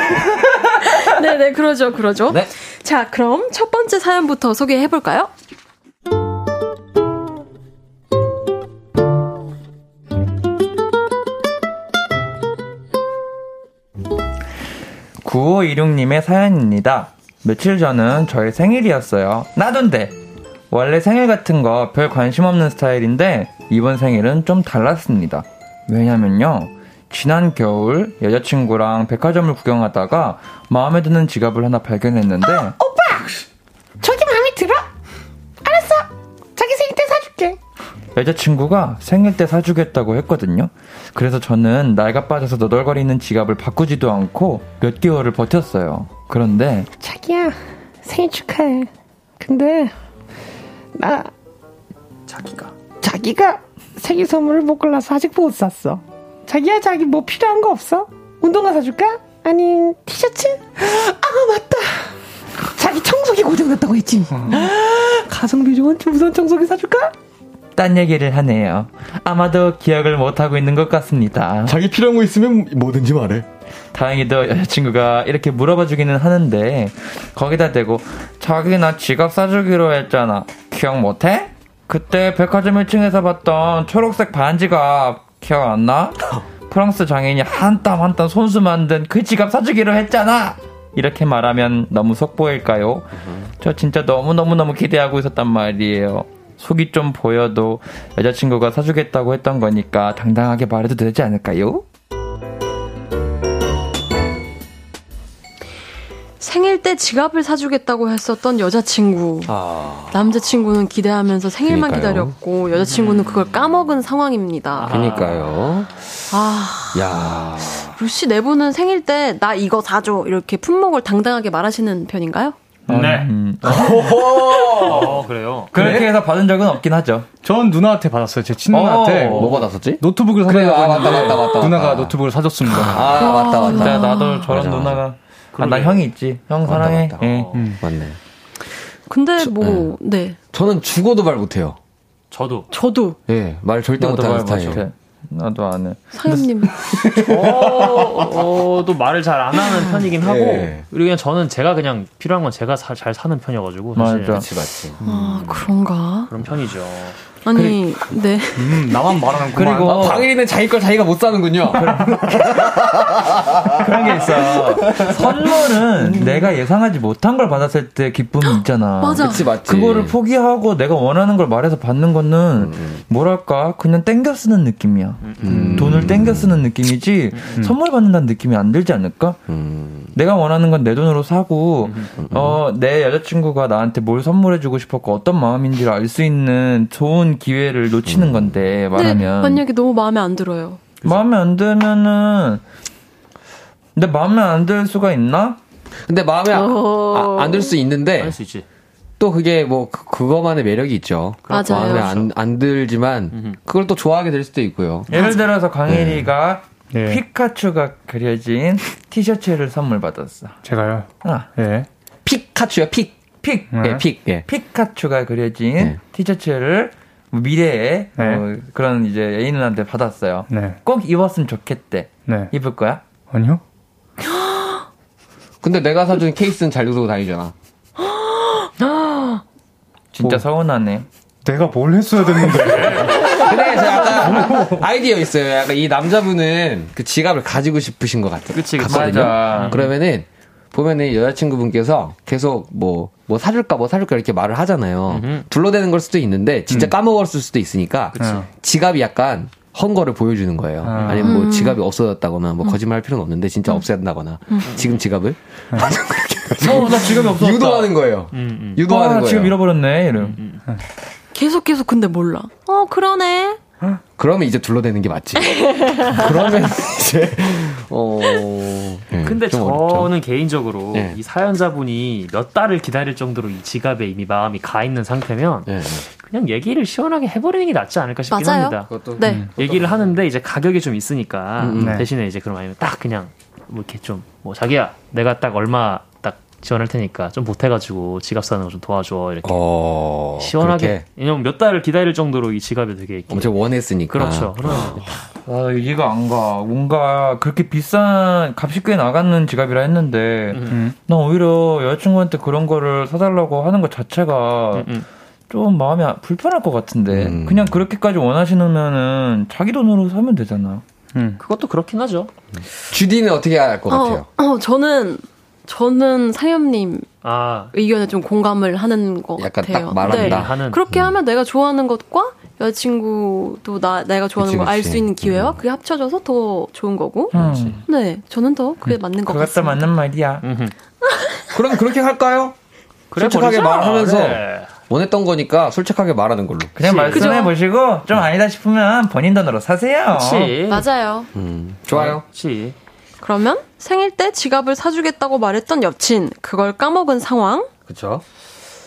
네네, 그러죠, 그러죠. 네. 자, 그럼 첫 번째 사연부터 소개해볼까요? 9516님의 사연입니다. 며칠 전은 저의 생일이었어요. 나던데! 원래 생일 같은 거 별 관심 없는 스타일인데, 이번 생일은 좀 달랐습니다. 왜냐면요. 지난 겨울 여자친구랑 백화점을 구경하다가 마음에 드는 지갑을 하나 발견했는데 어, 오빠! 저기 마음에 들어? 알았어. 자기 생일 때 사줄게. 여자친구가 생일 때 사주겠다고 했거든요. 그래서 저는 낡아 빠져서 너덜거리는 지갑을 바꾸지도 않고 몇 개월을 버텼어요. 그런데 자기야 생일 축하해. 근데 나 자기가 자기가 생일 선물을 못 골라서 아직 못 샀어. 자기야 자기 뭐 필요한 거 없어? 운동화 사줄까? 아니 티셔츠? 아 맞다. 자기 청소기 고장났다고 했지. 어. 가성비 좋은 무선 청소기 사줄까? 딴 얘기를 하네요. 아마도 기억을 못하고 있는 것 같습니다. 자기 필요한 거 있으면 뭐든지 말해. 다행히도 여자친구가 이렇게 물어봐 주기는 하는데, 거기다 대고, 자기 나 지갑 사주기로 했잖아. 기억 못해? 그때 백화점 1층에서 봤던 초록색 반지가 기억 안 나? 프랑스 장인이 한 땀 한 땀 손수 만든 그 지갑 사주기로 했잖아! 이렇게 말하면 너무 속 보일까요? 저 진짜 너무너무너무 기대하고 있었단 말이에요. 속이 좀 보여도 여자친구가 사주겠다고 했던 거니까 당당하게 말해도 되지 않을까요? 생일 때 지갑을 사주겠다고 했었던 여자친구. 아. 남자친구는 기대하면서 생일만 그러니까요. 기다렸고 여자친구는 그걸 까먹은 상황입니다. 그니까요. 아, 야 루시 내부는 생일 때 나 이거 사줘 이렇게 품목을 당당하게 말하시는 편인가요? 네. 음, 어, 그래요. 그렇게 해서 받은 적은 없긴 하죠. 전 누나한테 받았어요. 제 친누나한테 어. 뭐 받았었지? 노트북을 그래, 사달라고 아, 맞다, 맞다, 맞다, 누나가 맞다. 노트북을 사줬습니다. 아, 맞다, 맞다. 진짜 나도 저런 맞아, 맞아. 누나가 아, 나 형이 있지. 형 사랑해. 맞다. 예. 음. 맞네. 근데 뭐, 네. 저는 죽어도 말 못해요. 저도. 저도 예, 말 절대 못하는 말 스타일. 못해. 나도 안 해. 사연님 어, 또 말을 잘 안 하는 편이긴 하고 예. 그리고 그냥 저는 제가 그냥 필요한 건 제가 사- 잘 사는 편이어가지고 사실 맞아. 맞지, 맞지. 아 그런가? 그런 편이죠. 아니 네 음, 나만 말하는 그리고 아, 당일이는 자기 걸 자기가 못 사는군요. 그런 게 있어. 선물은 내가 예상하지 못한 걸 받았을 때 기쁨이 있잖아. 맞아. 그치, 맞지. 그거를 포기하고 내가 원하는 걸 말해서 받는 거는 뭐랄까 그냥 땡겨 쓰는 느낌이야. 음. 돈을 땡겨 쓰는 느낌이지 선물 받는다는 느낌이 안 들지 않을까? 음. 내가 원하는 건 내 돈으로 사고 어 내 여자친구가 나한테 뭘 선물해주고 싶었고 어떤 마음인지를 알 수 있는 좋은 기회를 놓치는 건데 근데 말하면 만약에 너무 마음에 안 들어요. 마음에 안 들면은 근데 마음에 안 들 수가 있나? 근데 마음에 어. 안들 수 있는데 할 수 있지. 또 그게 뭐 그, 그거만의 매력이 있죠. 맞아요. 마음에 안, 안 들지만 그걸 또 좋아하게 될 수도 있고요. 예를 들어서 강일이가 네. 피카츄가 그려진 티셔츠를 선물 받았어. 제가요. 아, 예. 픽카츄요, 픽. 픽. 네. 예, 픽. 예. 피카츄가 그려진 네. 티셔츠를 미래에 네. 어, 그런 이제 애인한테 받았어요. 네. 꼭 입었으면 좋겠대. 네. 입을 거야? 아니요? 근데 내가 사준 케이스는 잘 들고 다니잖아. 진짜 뭐. 서운하네. 내가 뭘 했어야 됐는데. 근데 저 약간 아이디어 있어요. 약간 이 남자분은 그 지갑을 가지고 싶으신 것 같아요. 그치, 그치. 맞아. 그러면은 보면은 여자친구분께서 계속 뭐, 뭐 사줄까, 뭐 사줄까 이렇게 말을 하잖아요. 둘러대는 걸 수도 있는데 진짜 까먹었을 수도 있으니까 어. 지갑이 약간 헝 거를 보여주는 거예요. 아. 아니면 뭐 지갑이 없어졌다거나 뭐 거짓말 할 필요는 없는데 진짜 없앤다거나 지금 지갑을 어, 나 지갑이 없었다. 유도하는 거예요. 음, 유도하는 아, 거예요. 지금 잃어버렸네. 이름. 계속 계속 근데 몰라. 어 그러네. 그러면 이제 둘러대는 게 맞지. 그러면 이제 어. 네, 근데 좀 저는 어렵죠. 개인적으로 네. 이 사연자분이 몇 달을 기다릴 정도로 이 지갑에 이미 마음이 가 있는 상태면 네. 그냥 얘기를 시원하게 해버리는 게 낫지 않을까 싶긴 맞아요. 합니다. 그것도 네. 얘기를 하는데 이제 가격이 좀 있으니까 음, 네. 대신에 이제 그럼 아니면 딱 그냥 뭐 이렇게 좀 뭐 자기야 내가 딱 얼마 딱 지원할 테니까 좀 보태가지고 지갑 사는 거 좀 도와줘 이렇게 어. 시원하게 그렇게 왜냐면 몇 달을 기다릴 정도로 이 지갑이 되게 이렇게 엄청 원했으니까. 그렇죠. 그러면 아, 이해가 안 가. 뭔가 그렇게 비싼 값이 꽤 나가는 지갑이라 했는데 음. 나 오히려 여자친구한테 그런 거를 사달라고 하는 것 자체가 음, 음. 좀 마음이 아- 불편할 것 같은데 음. 그냥 그렇게까지 원하시면은 자기 돈으로 사면 되잖아. 음. 그것도 그렇긴 하죠. 주디는 어떻게 할 것 같아요? 어, 어 저는 저는 사연님 아 의견에 좀 공감을 하는 것 약간 같아요. 딱 말한다. 네. 하는 그렇게 하면 내가 좋아하는 것과 여자친구도 나 내가 좋아하는 걸 알. 수 있는 기회와 그게 합쳐져서 더 좋은 거고. 음. 네, 저는 더 그게 맞는 것 그것도 같습니다. 맞는 말이야. 그럼 그렇게 할까요? 그래 솔직하게 버리자. 말하면서 그래. 원했던 거니까 솔직하게 말하는 걸로. 그냥. 말씀해? 보시고 좀 아니다 싶으면 본인 돈으로 사세요. 그치. 맞아요. 음, 좋아요. 그치. 그러면 생일 때 지갑을 사주겠다고 말했던 여친 그걸 까먹은 상황. 그쵸?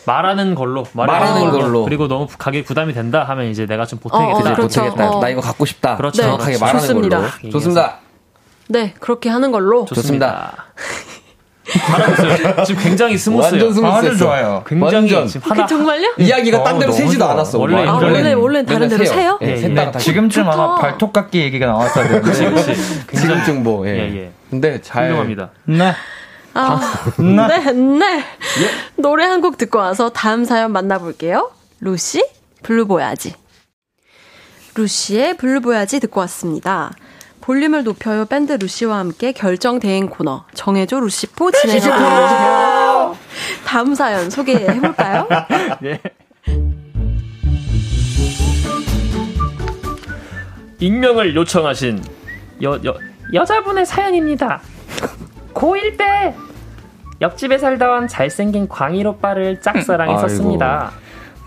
말하는 걸로 말하는 걸로. 그리고 너무 가격이 부담이 된다 하면 이제 내가 좀 어, 보태겠다. 어, 그래, 그렇죠. 못하겠다. 어. 나 이거 갖고 싶다. 그렇죠. 정확하게 그렇죠. 말하는 좋습니다. 걸로. 좋습니다. 네, 그렇게 하는 걸로. 좋습니다. 잘하고. 지금 굉장히 smooth해요. 완전 smooth했어. 좋아요. 굉장히 완전. 지금 하나 정말요? 이야기가 어, 딴 데로 새지도. 않았어. 원래. 아, 원래- 원래는 다른 데로 새요? 예, 예, 예. 지금쯤 좋다. 아마 발톱깎이 얘기가 나왔어야 되는데. 그치, 그치. 굉장히 지금쯤 예. 예, 예. 근데 잘 훌륭합니다. 네. 아, 네, 네. 노래 한 곡 듣고 와서 다음 사연 만나볼게요. 루시, Blue Voyage. 루시의 블루보야지 듣고 왔습니다. 볼륨을 높여요 밴드 루시와 함께 결정 대행 코너 정해줘 루시포 진행하고 다음 사연 소개해 볼까요? 네. 익명을 요청하신 여, 여, 여자분의 사연입니다. 고1 때 옆집에 살던 잘생긴 광일 오빠를 짝사랑했었습니다.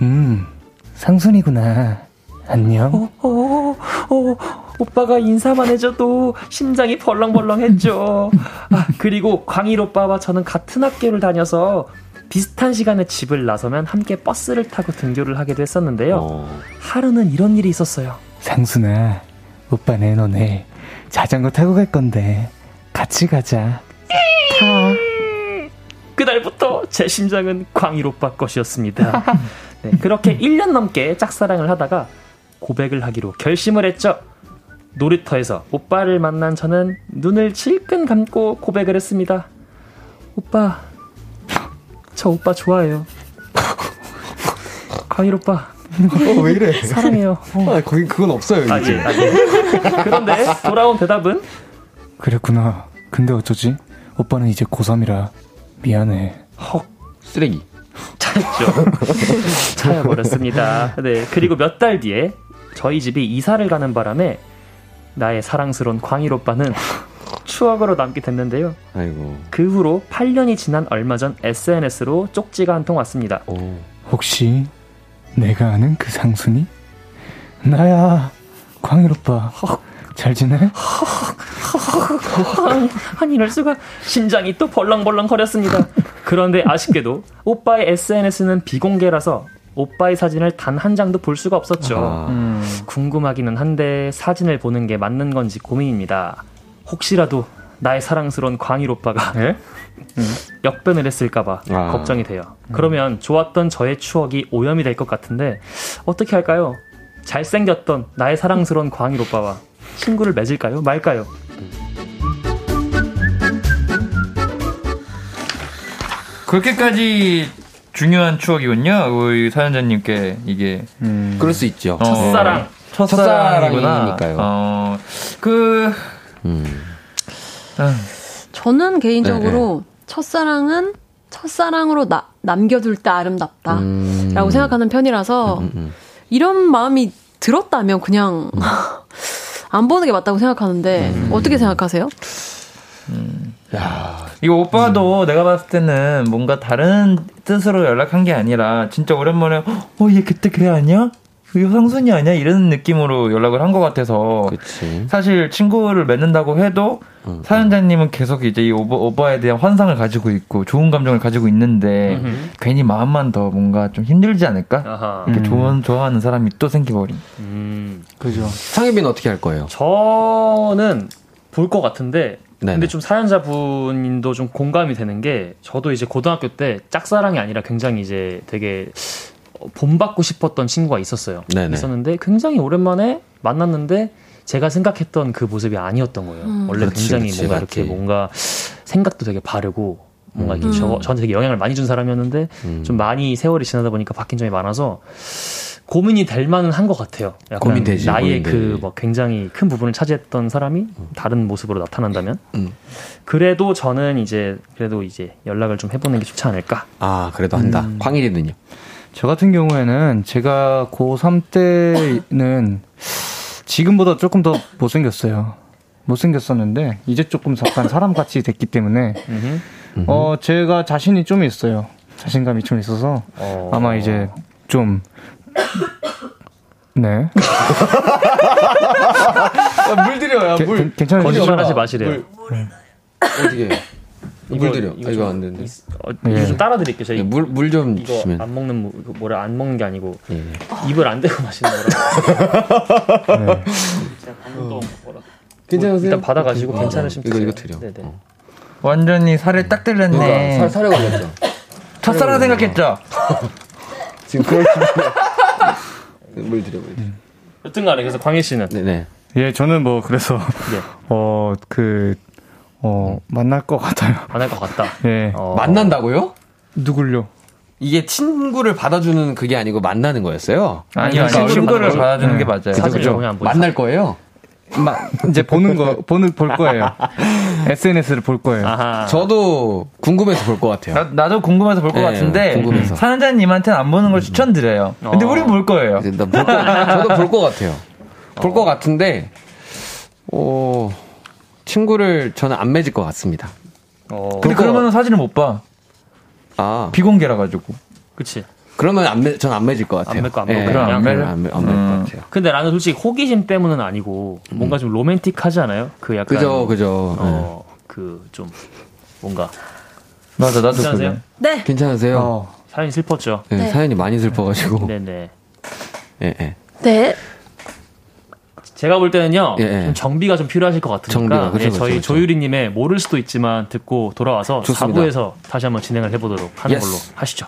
음. 음, 상순이구나. 안녕. 오, 오, 오, 오, 오빠가 인사만 해줘도 심장이 벌렁벌렁했죠. 아, 그리고 광일 오빠와 저는 같은 학교를 다녀서 비슷한 시간에 집을 나서면 함께 버스를 타고 등교를 하기도 했었는데요. 어. 하루는 이런 일이 있었어요. 상순아, 오빠네 너네 자전거 타고 갈 건데 같이 가자. 그날부터 제 심장은 광일 오빠 것이었습니다. 네, 그렇게 1년 넘게 짝사랑을 하다가 고백을 하기로 결심을 했죠. 놀이터에서 오빠를 만난 저는 눈을 질끈 감고 고백을 했습니다. 오빠, 저 오빠 좋아해요. 광일 오빠, 어, 왜 이래? 사랑해요. 어. 아, 거기 그건 없어요, 아, 이제. 예, 아, 예. 그런데 돌아온 대답은 그랬구나. 근데 어쩌지? 오빠는 이제 고3이라 미안해. 헉, 쓰레기. 차였죠. 차여버렸습니다. 네. 그리고 몇 달 뒤에 저희 집이 이사를 가는 바람에 나의 사랑스러운 광일 오빠는 추억으로 남게 됐는데요. 아이고. 그 후로 8년이 지난 얼마 전 SNS로 쪽지가 한 통 왔습니다. 오. 혹시 내가 아는 그 상순이? 나야, 광일 오빠. 잘 지내? 아니, 아니 이럴 수가 심장이 또 벌렁벌렁 거렸습니다. 그런데 아쉽게도 오빠의 SNS는 비공개라서 오빠의 사진을 단 한 장도 볼 수가 없었죠. 아. 음. 궁금하기는 한데 사진을 보는 게 맞는 건지 고민입니다. 혹시라도 나의 사랑스러운 광일 오빠가 예? 역변을 했을까봐 아. 걱정이 돼요. 그러면 좋았던 저의 추억이 오염이 될 것 같은데 어떻게 할까요? 잘생겼던 나의 사랑스러운 광일 오빠와 친구를 맺을까요? 말까요? 그렇게까지 중요한 추억이군요. 우리 사연자님께 이게 음. 그럴 수 있죠. 어, 첫사랑. 첫사랑이구나. 첫사랑이니까요. 어, 그 음. 저는 개인적으로 네, 첫사랑은 첫사랑으로 나, 남겨둘 때 아름답다. 음. 라고 생각하는 편이라서 음, 음. 이런 마음이 들었다면 그냥 안 보는 게 맞다고 생각하는데 음. 어떻게 생각하세요? 야, 이거 오빠도 내가 봤을 때는 뭔가 다른 뜻으로 연락한 게 아니라 진짜 오랜만에 어 얘 그때 걔 아니야? 이거 상순이 아니야? 이런 느낌으로 연락을 한 것 같아서 그치. 사실 친구를 맺는다고 해도 음, 사연자님은 계속 이제 이 오버, 오빠에 대한 환상을 가지고 있고 좋은 감정을 가지고 있는데 음흠. 괜히 마음만 더 뭔가 좀 힘들지 않을까? 아하. 이렇게 음. 좋은 좋아하는 사람이 또 생기버린. 음. 그죠. 상혜빈 어떻게 할 거예요? 저는 볼 것 같은데 네네. 근데 좀 사연자 분도 좀 공감이 되는 게 저도 이제 고등학교 때 짝사랑이 아니라 굉장히 이제 되게 어, 본받고 싶었던 친구가 있었어요. 네네. 있었는데 굉장히 오랜만에 만났는데 제가 생각했던 그 모습이 아니었던 거예요. 음. 원래 그렇지, 굉장히 그렇지, 뭔가 맞지. 이렇게 뭔가 생각도 되게 바르고 뭔가 이렇게 음. 저, 저한테 되게 영향을 많이 준 사람이었는데 음. 좀 많이 세월이 지나다 보니까 바뀐 점이 많아서 고민이 될 만은 한 것 같아요. 고민되지, 나의. 그 뭐 굉장히 큰 부분을 차지했던 사람이 다른 모습으로 나타난다면 음. 그래도 저는 이제 그래도 이제 연락을 좀 해보는 게 좋지 않을까. 아, 그래도 한다. 음. 광일이는요? 저 같은 경우에는 제가 고3 때는 지금보다 조금 더 못생겼어요. 못생겼었는데 이제 조금 약간 사람같이 됐기 때문에. 어 제가 자신이 좀 있어요. 자신감이 좀 있어서 어. 아마 이제 좀 네. 물 드려요, 게- 괜찮으시죠? 거짓말하지 마시래요. 어떻게. 물 드려. 아, 좀- 이거 안 되는데. 어, 예. 이거 좀 따라 드릴게요. 저희 물, 물좀 이거 주시면. 안 먹는 무- 이거 뭐라 안 먹는 게 아니고 예. 입을 안 대고 마시는 거라. 네. 제가 방금 또 뭐라. 괜찮으세요? 일단 받아가지고 괜찮으시면 이거, 드세요. 이거 드려. 네네. 어. 완전히 살을 딱 들렸네. 그러니까 살, 살에 걸렸죠. 첫사랑 생각했죠? 지금 그럴. 물 드려, 물 드려. 여튼 간에 그래서 광희 씨는 네네. 예, 저는 뭐 그래서 네. 어 그 어, 만날 것 같아요. 안할 것 같다. 예. 어, 만난다고요? 누굴요? 이게 친구를 받아주는 그게 아니고 만나는 거였어요? 아니요, 아니요. 친구를 받아주는 네. 게 맞아요. 사진을 그죠? 보이죠. 만날 거예요? 마, 이제 보는 거 보는 볼 거예요. SNS를 볼 거예요. 아하. 저도 궁금해서 볼 것 같아요. 나, 나도 궁금해서 볼것 네, 같은데 궁금해서. 사연자님한테는 안 보는 걸 추천드려요. 근데 어. 우린 볼 거예요. 볼 거, 저도 볼 것 같아요. 볼것 같은데, 어, 친구를 저는 안 맺을 것 같습니다. 어, 근데 그러면 사진을 못 봐. 아, 비공개라 가지고. 그치. 그러면 안 맺, 전안 맺을 것 같아요. 안 맺고 안 맺고 예, 그냥 안 맺을? 안 맺, 안 맺을 음. 것 같아요. 근데 나는 솔직히 호기심 때문은 아니고 뭔가 좀 로맨틱하지 않아요? 그 약간 그죠, 그죠. 어, 그 좀 뭔가 맞아, 나도 괜찮으세요? 그래. 네. 예. 괜찮으세요? 어. 사연이 슬펐죠. 예, 네. 사연이 많이 슬퍼가지고. 네네. 예, 예. 네. 제가 볼 때는요, 예, 예. 좀 정비가 좀 필요하실 것 같으니까 정비가, 그죠, 예, 그죠, 저희 그죠. 조유리님의 모를 수도 있지만 듣고 돌아와서 좋습니다. 4부에서 다시 한번 진행을 해보도록 하는 yes. 걸로 하시죠.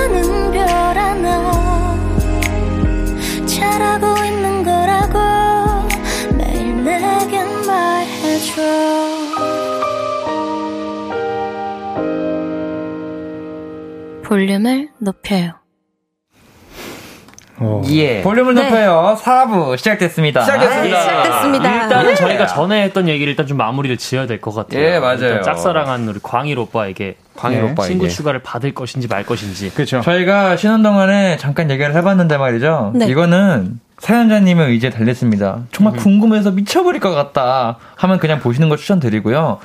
볼륨을 높여요. 어. 예. 볼륨을 네. 높여요. 4부 시작됐습니다. 시작됐습니다. 시작됐습니다. 일단은 예. 저희가 전에 했던 얘기를 일단 좀 마무리를 지어야 될 것 같아요. 예, 맞아요. 짝사랑한 우리 광일 오빠에게 광일 네. 오빠에게. 친구 추가를 받을 것인지 말 것인지. 그렇죠. 저희가 쉬는 동안에 잠깐 얘기를 해봤는데 말이죠. 네. 이거는 사연자님의 의지에 달렸습니다. 정말 궁금해서 미쳐버릴 것 같다 하면 그냥 보시는 거 추천드리고요.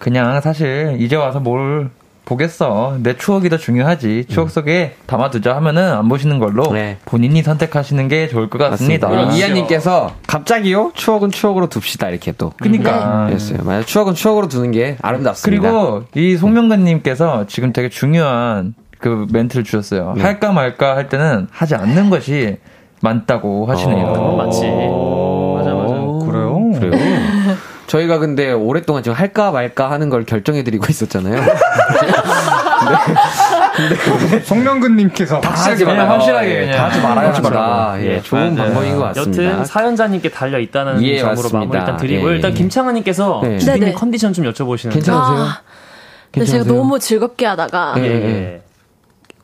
그냥 사실 이제 와서 뭘 보겠어. 내 추억이 더 중요하지. 추억 속에 담아두자 하면은 안 보시는 걸로 네. 본인이 선택하시는 게 좋을 것 같습니다. 그렇죠. 이한님께서 갑자기요? 추억은 추억으로 둡시다. 이렇게 또. 그니까. 그랬어요. 맞아요. 추억은 추억으로 두는 게 아름답습니다. 그리고 이 송명근님께서 지금 되게 중요한 그 멘트를 주셨어요. 네. 할까 말까 할 때는 하지 않는 것이 맞다고 하시네요. 그건 맞지. 저희가 근데 오랫동안 지금 할까 말까 하는 걸 결정해드리고 있었잖아요. 송명근님께서 다 하지 그냥 말아요. 확실하게 예. 다 하지 말아야 하지 합니다. 말라고. 예, 예, 좋은 맞아요. 방법인 것 같습니다. 여튼 사연자님께 달려 있다는 예, 점으로 맞습니다. 마무리 일단 드리고 예, 일단 예. 김창환님께서 네. 주디님 네네. 컨디션 좀 여쭤보시는데. 괜찮으세요? 아, 근데 제가 괜찮으세요? 너무 즐겁게 하다가. 예.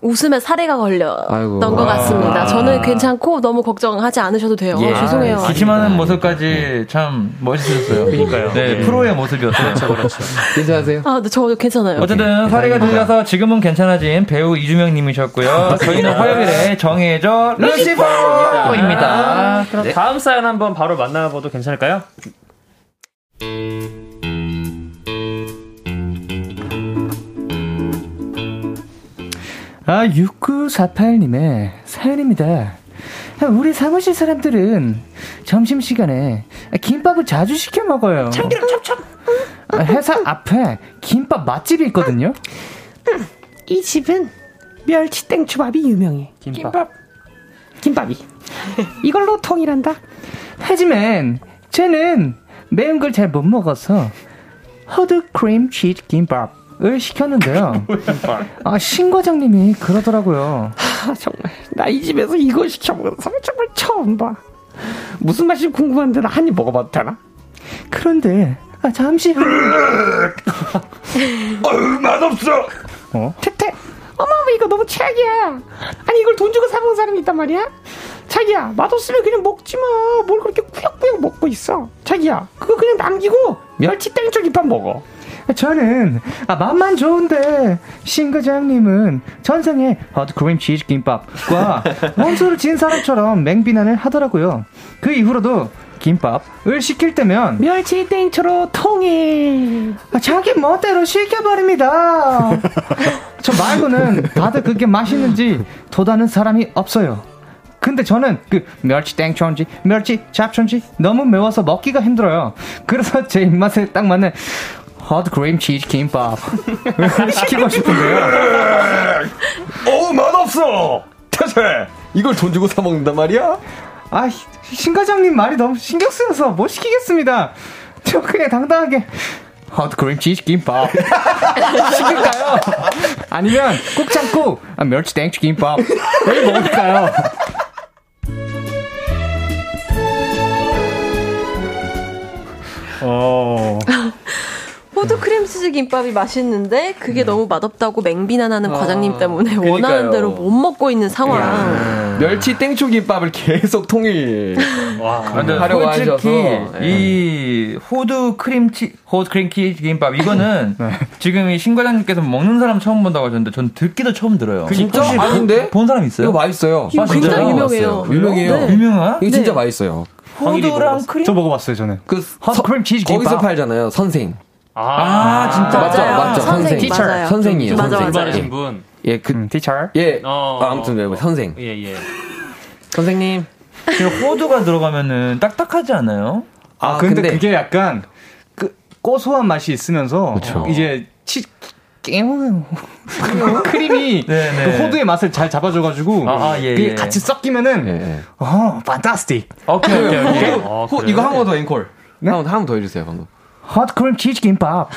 웃음에 사례가 걸렸던 아이고. 것 같습니다. 아. 저는 괜찮고 너무 걱정하지 않으셔도 돼요. 예. 죄송해요. 아, 기침하는 모습까지 참 멋있으셨어요. 그러니까요. 네, 예. 프로의 모습이었어요. 그렇죠, 그렇죠. 괜찮으세요? 아, 근데 저 괜찮아요. 어쨌든 사례가 들려서 지금은 괜찮아진 배우 이주명 님이셨고요. 저희는 화요일에 정해져 루시퍼입니다. 그럼 다음 사연 한번 바로 만나봐도 괜찮을까요? 아, 6948님의 사연입니다. 아, 우리 사무실 사람들은 점심시간에 김밥을 자주 시켜 먹어요. 참기름 찹찹. 아, 회사 앞에 김밥 맛집이 있거든요. 이 집은 멸치 땡초밥이 유명해. 김밥. 김밥 이. 이걸로 통일한다. 하지만 저는 매운 걸 잘 못 먹어서 허드 크림 치즈 김밥 을 시켰는데요. 아, 신 과장님이 그러더라고요. 아, 정말. 나 이 집에서 이거 시켜 먹은 사람 정말 처음 봐. 무슨 맛인지 궁금한데 나 한 입 먹어봐도 되나? 그런데 아, 잠시 후 맛없어! 태태. 어머, 이거 너무 최악이야. 아니, 이걸 돈 주고 사먹은 사람이 있단 말이야? 자기야, 맛없으면 그냥 먹지 마. 뭘 그렇게 꾸역꾸역 먹고 있어. 자기야, 그거 그냥 남기고 멸치 땡초 김밥 먹어. 저는 아, 맛만 좋은데 신 과장님은 전생에 허브 크림 치즈 김밥과 원수를 지은 사람처럼 맹비난을 하더라고요. 그 이후로도 김밥을 시킬 때면 멸치 땡초로 통일. 아, 자기 멋대로 시켜버립니다. 저 말고는 다들 그게 맛있는지 도다는 사람이 없어요. 근데 저는 그 멸치 땡초인지 멸치 잡초인지 너무 매워서 먹기가 힘들어요. 그래서 제 입맛에 딱 맞는 호두 크림 치즈 김밥 시키고 싶은데요. 어우, 맛없어! 태세! 이걸 돈 주고 사 먹는단 말이야? 아, 신 과장님 말이 너무 신경 쓰여서 못 시키겠습니다. 저 그냥 당당하게 호두 크림 치즈 김밥 시킬까요? 아니면 꼭 참고 아, 멸치 땡초 김밥 왜 먹을까요? 어. 호두 크림 치즈 김밥이 맛있는데 그게 너무 맛없다고 맹비난하는 과장님 때문에 원하는 그러니까요. 대로 못 먹고 있는 상황. 멸치 땡초 김밥을 계속 통일 근데 하려고 솔직히 하셔서 예. 이 호두 크림치 호두 크림치 김밥 이거는 지금 이 신과장님께서 먹는 사람 처음 본다고 하셨는데 전 듣기도 처음 들어요. 진짜? 혹시 아, 근데? 본 사람 있어요? 이거 맛있어요. 이거 굉장히 진짜요? 유명해요. 유명해요. 네. 유명한? 이거 진짜 네. 맛있어요. 호두랑 크림? 저 먹어봤어요 저는. 그헛 크림 치즈 거기서 김밥. 팔잖아요. 선생. 아, 진짜 맞죠, 맞아요. 맞죠. 선생, 선생. 맞아요. 선생이에요. 맞아, 선생. 맞아요. 말하신 분. 예, 그, 음, 티처. 예. 어. 아, 아무튼 네, 선생. 예, 예. 선생님. 그 호두가 들어가면은 딱딱하지 않아요? 아, 아, 근데, 근데- 그게 약간 그 고소한 맛이 있으면서 그쵸. 이제 치 깨우는 크림이 네, 네. 그 호두의 맛을 잘 잡아줘가지고 아, 아, 예, 예. 같이 섞이면은 예, 예. 어 판타스틱 오케이, 오케이, 오케이. 어, 호, 그래요? 이거 한 번 더 앵콜. 한 번, 한번더 해주세요, 방금. 헛 크림 치즈 김밥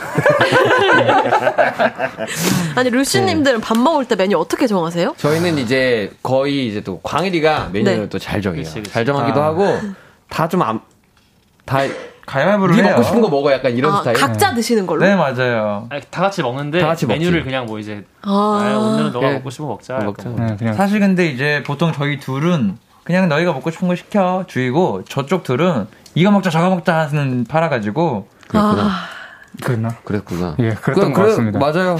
아니 루시님들은 밥 먹을 때 메뉴 어떻게 정하세요? 저희는 이제 거의 이제 또 광일이가 메뉴를 네. 또잘 정해요. 그치, 그치. 잘 정하기도 아. 하고 다 좀 안, 다, 가위바위보를 네 해요. 먹고 싶은 거 먹어 약간 이런 아, 스타일. 각자 드시는 걸로? 네, 맞아요. 아니, 다 같이 먹는데 다 같이 메뉴를 먹지. 그냥 뭐 이제 아, 아, 오늘은 너가 예. 먹고 싶은 거 먹자. 먹자. 약간 네, 그냥 사실 근데 이제 보통 저희 둘은 그냥 너희가 먹고 싶은 거 시켜 주이고 저쪽 둘은 이거 먹자 저거 먹자 하는 팔아가지고 그랬구나. 아, 그랬나? 그랬구나. 예, 그랬던 것 같습니다. 맞아요.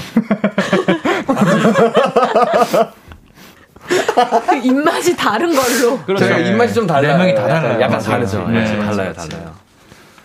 그 입맛이 다른 걸로. 그렇죠. 저희가 입맛이 좀 달라요. 네 명이 다 약간- 달라요. 약간 맞아요. 다르죠. 네, 네. 달라요. 달라요.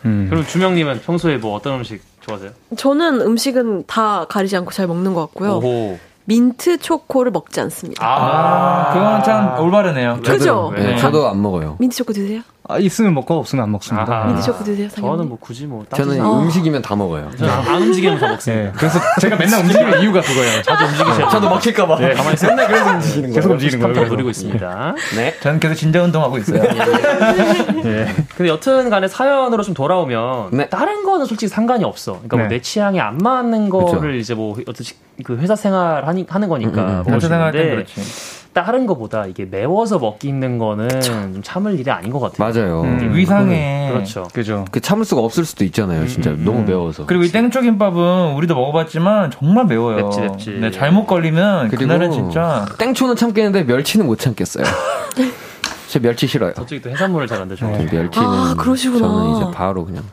음. 그럼 주명님은 평소에 뭐 어떤 음식 좋아하세요? 저는 음식은 다 가리지 않고 잘 먹는 것 같고요. 오호. 민트 초코를 먹지 않습니다. 아, 그건 참 올바르네요. 그죠? 네, 네. 저도 안 먹어요. 민트 초코 드세요? 아, 있으면 먹고 없으면 안 먹습니다. 아하. 민트 초코 드세요? 저는 상현님? 뭐 굳이 뭐 저는 어. 음식이면 다 먹어요. 저는 안, 안 움직이면 다 먹습니다. 예, 그래서 제가 맨날 움직이는 이유가 그거예요. 자주 움직이셔야 저도 먹힐까 봐. 네. 가만히 있어. 맨날 그래서 움직이는 계속 움직이는 거예요. 거예요. 노리고 있습니다. 네. 저는 계속 진자 운동하고 있어요. 예. 근데 여튼 간에 사연으로 좀 돌아오면 네. 다른 거는 솔직히 상관이 없어. 그러니까 뭐 네. 내 취향에 안 맞는 거를 이제 뭐 어떻게 그 회사 생활 하니, 하는 거니까 음, 음, 음. 전체 생활 땐 있는데 그렇지. 다른 거보다 이게 매워서 먹기는 거는 좀 참을 일이 아닌 것 같아요. 맞아요. 음. 위상해. 그렇죠. 그죠. 그 참을 수가 없을 수도 있잖아요. 진짜 너무 매워서. 그리고 이 땡초김밥은 우리도 먹어봤지만 정말 매워요. 맵지, 맵지. 네, 잘못 걸리면 그날은 진짜 땡초는 참겠는데 멸치는 못 참겠어요. 저 멸치 싫어요. 저쪽이 또 해산물을 잘 안 드셔. 네. 멸치는 아, 그러시구나. 저는 이제 바로 그냥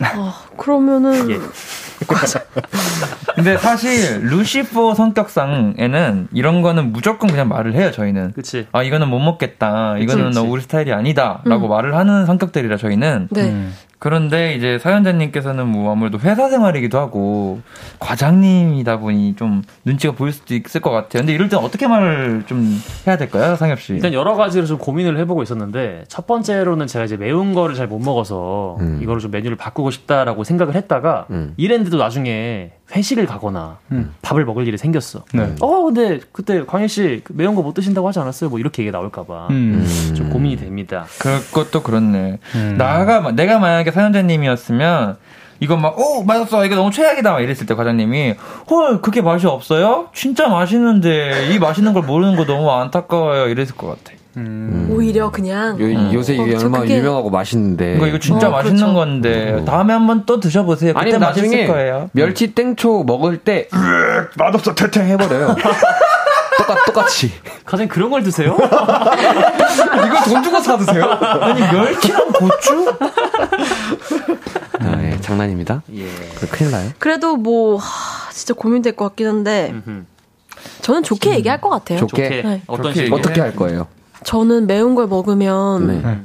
아, 그러면은 예. 근데 사실 루시퍼 성격상에는 이런 거는 무조건 그냥 말을 해요. 저희는 그치. 아 이거는 못 먹겠다. 이거는 그치. 너 우리 스타일이 아니다라고 말을 하는 성격들이라 저희는 네. 음. 그런데 이제 사연자님께서는 뭐 아무래도 회사 생활이기도 하고 과장님이다 보니 좀 눈치가 보일 수도 있을 것 같아요. 근데 이럴 땐 어떻게 말을 좀 해야 될까요, 상엽 씨? 일단 여러 가지로 좀 고민을 해보고 있었는데 첫 번째로는 제가 이제 매운 거를 잘 못 먹어서 음. 이거를 좀 메뉴를 바꾸고 싶다라고 생각을 했다가 음. 이랬는데도 나중에 회식을 가거나 음. 밥을 먹을 일이 생겼어. 네. 어 근데 그때 광일 씨그 매운 거 못 드신다고 하지 않았어요? 뭐 이렇게 얘기가 나올까봐 음. 좀 고민이 됩니다. 그것도 그렇네. 음. 나가 내가 만약에 사연자님이었으면 이거 막, 오, 맛없어. 이거 너무 최악이다. 막 이랬을 때 과장님이, 헐, 그렇게 맛이 없어요? 진짜 맛있는데, 이 맛있는 걸 모르는 거 너무 안타까워요. 이랬을 것 같아. 음. 오히려 그냥 요, 요새 이게 어, 저 얼마나 그게- 유명하고 맛있는데. 이거, 이거 진짜 어, 맛있는 그렇죠. 건데, 다음에 한번 또 드셔보세요. 맛있을 나중에 거예요. 멸치 땡초 먹을 때 맛없어 퇴퇴 해버려요. 똑같 똑같이. 가장 그런 걸 드세요? 이거 돈 주고 사 드세요? 아니, 멸치랑 고추? 아, 예, 장난입니다. 예. 그 큰일 나요. 그래도 뭐 하, 진짜 고민될 것 같긴 한데. 저는 좋게 얘기할 것 같아요. 좋게? 좋게 네. 어떤 좋게? 어떻게 할 거예요? 저는 매운 걸 먹으면 네.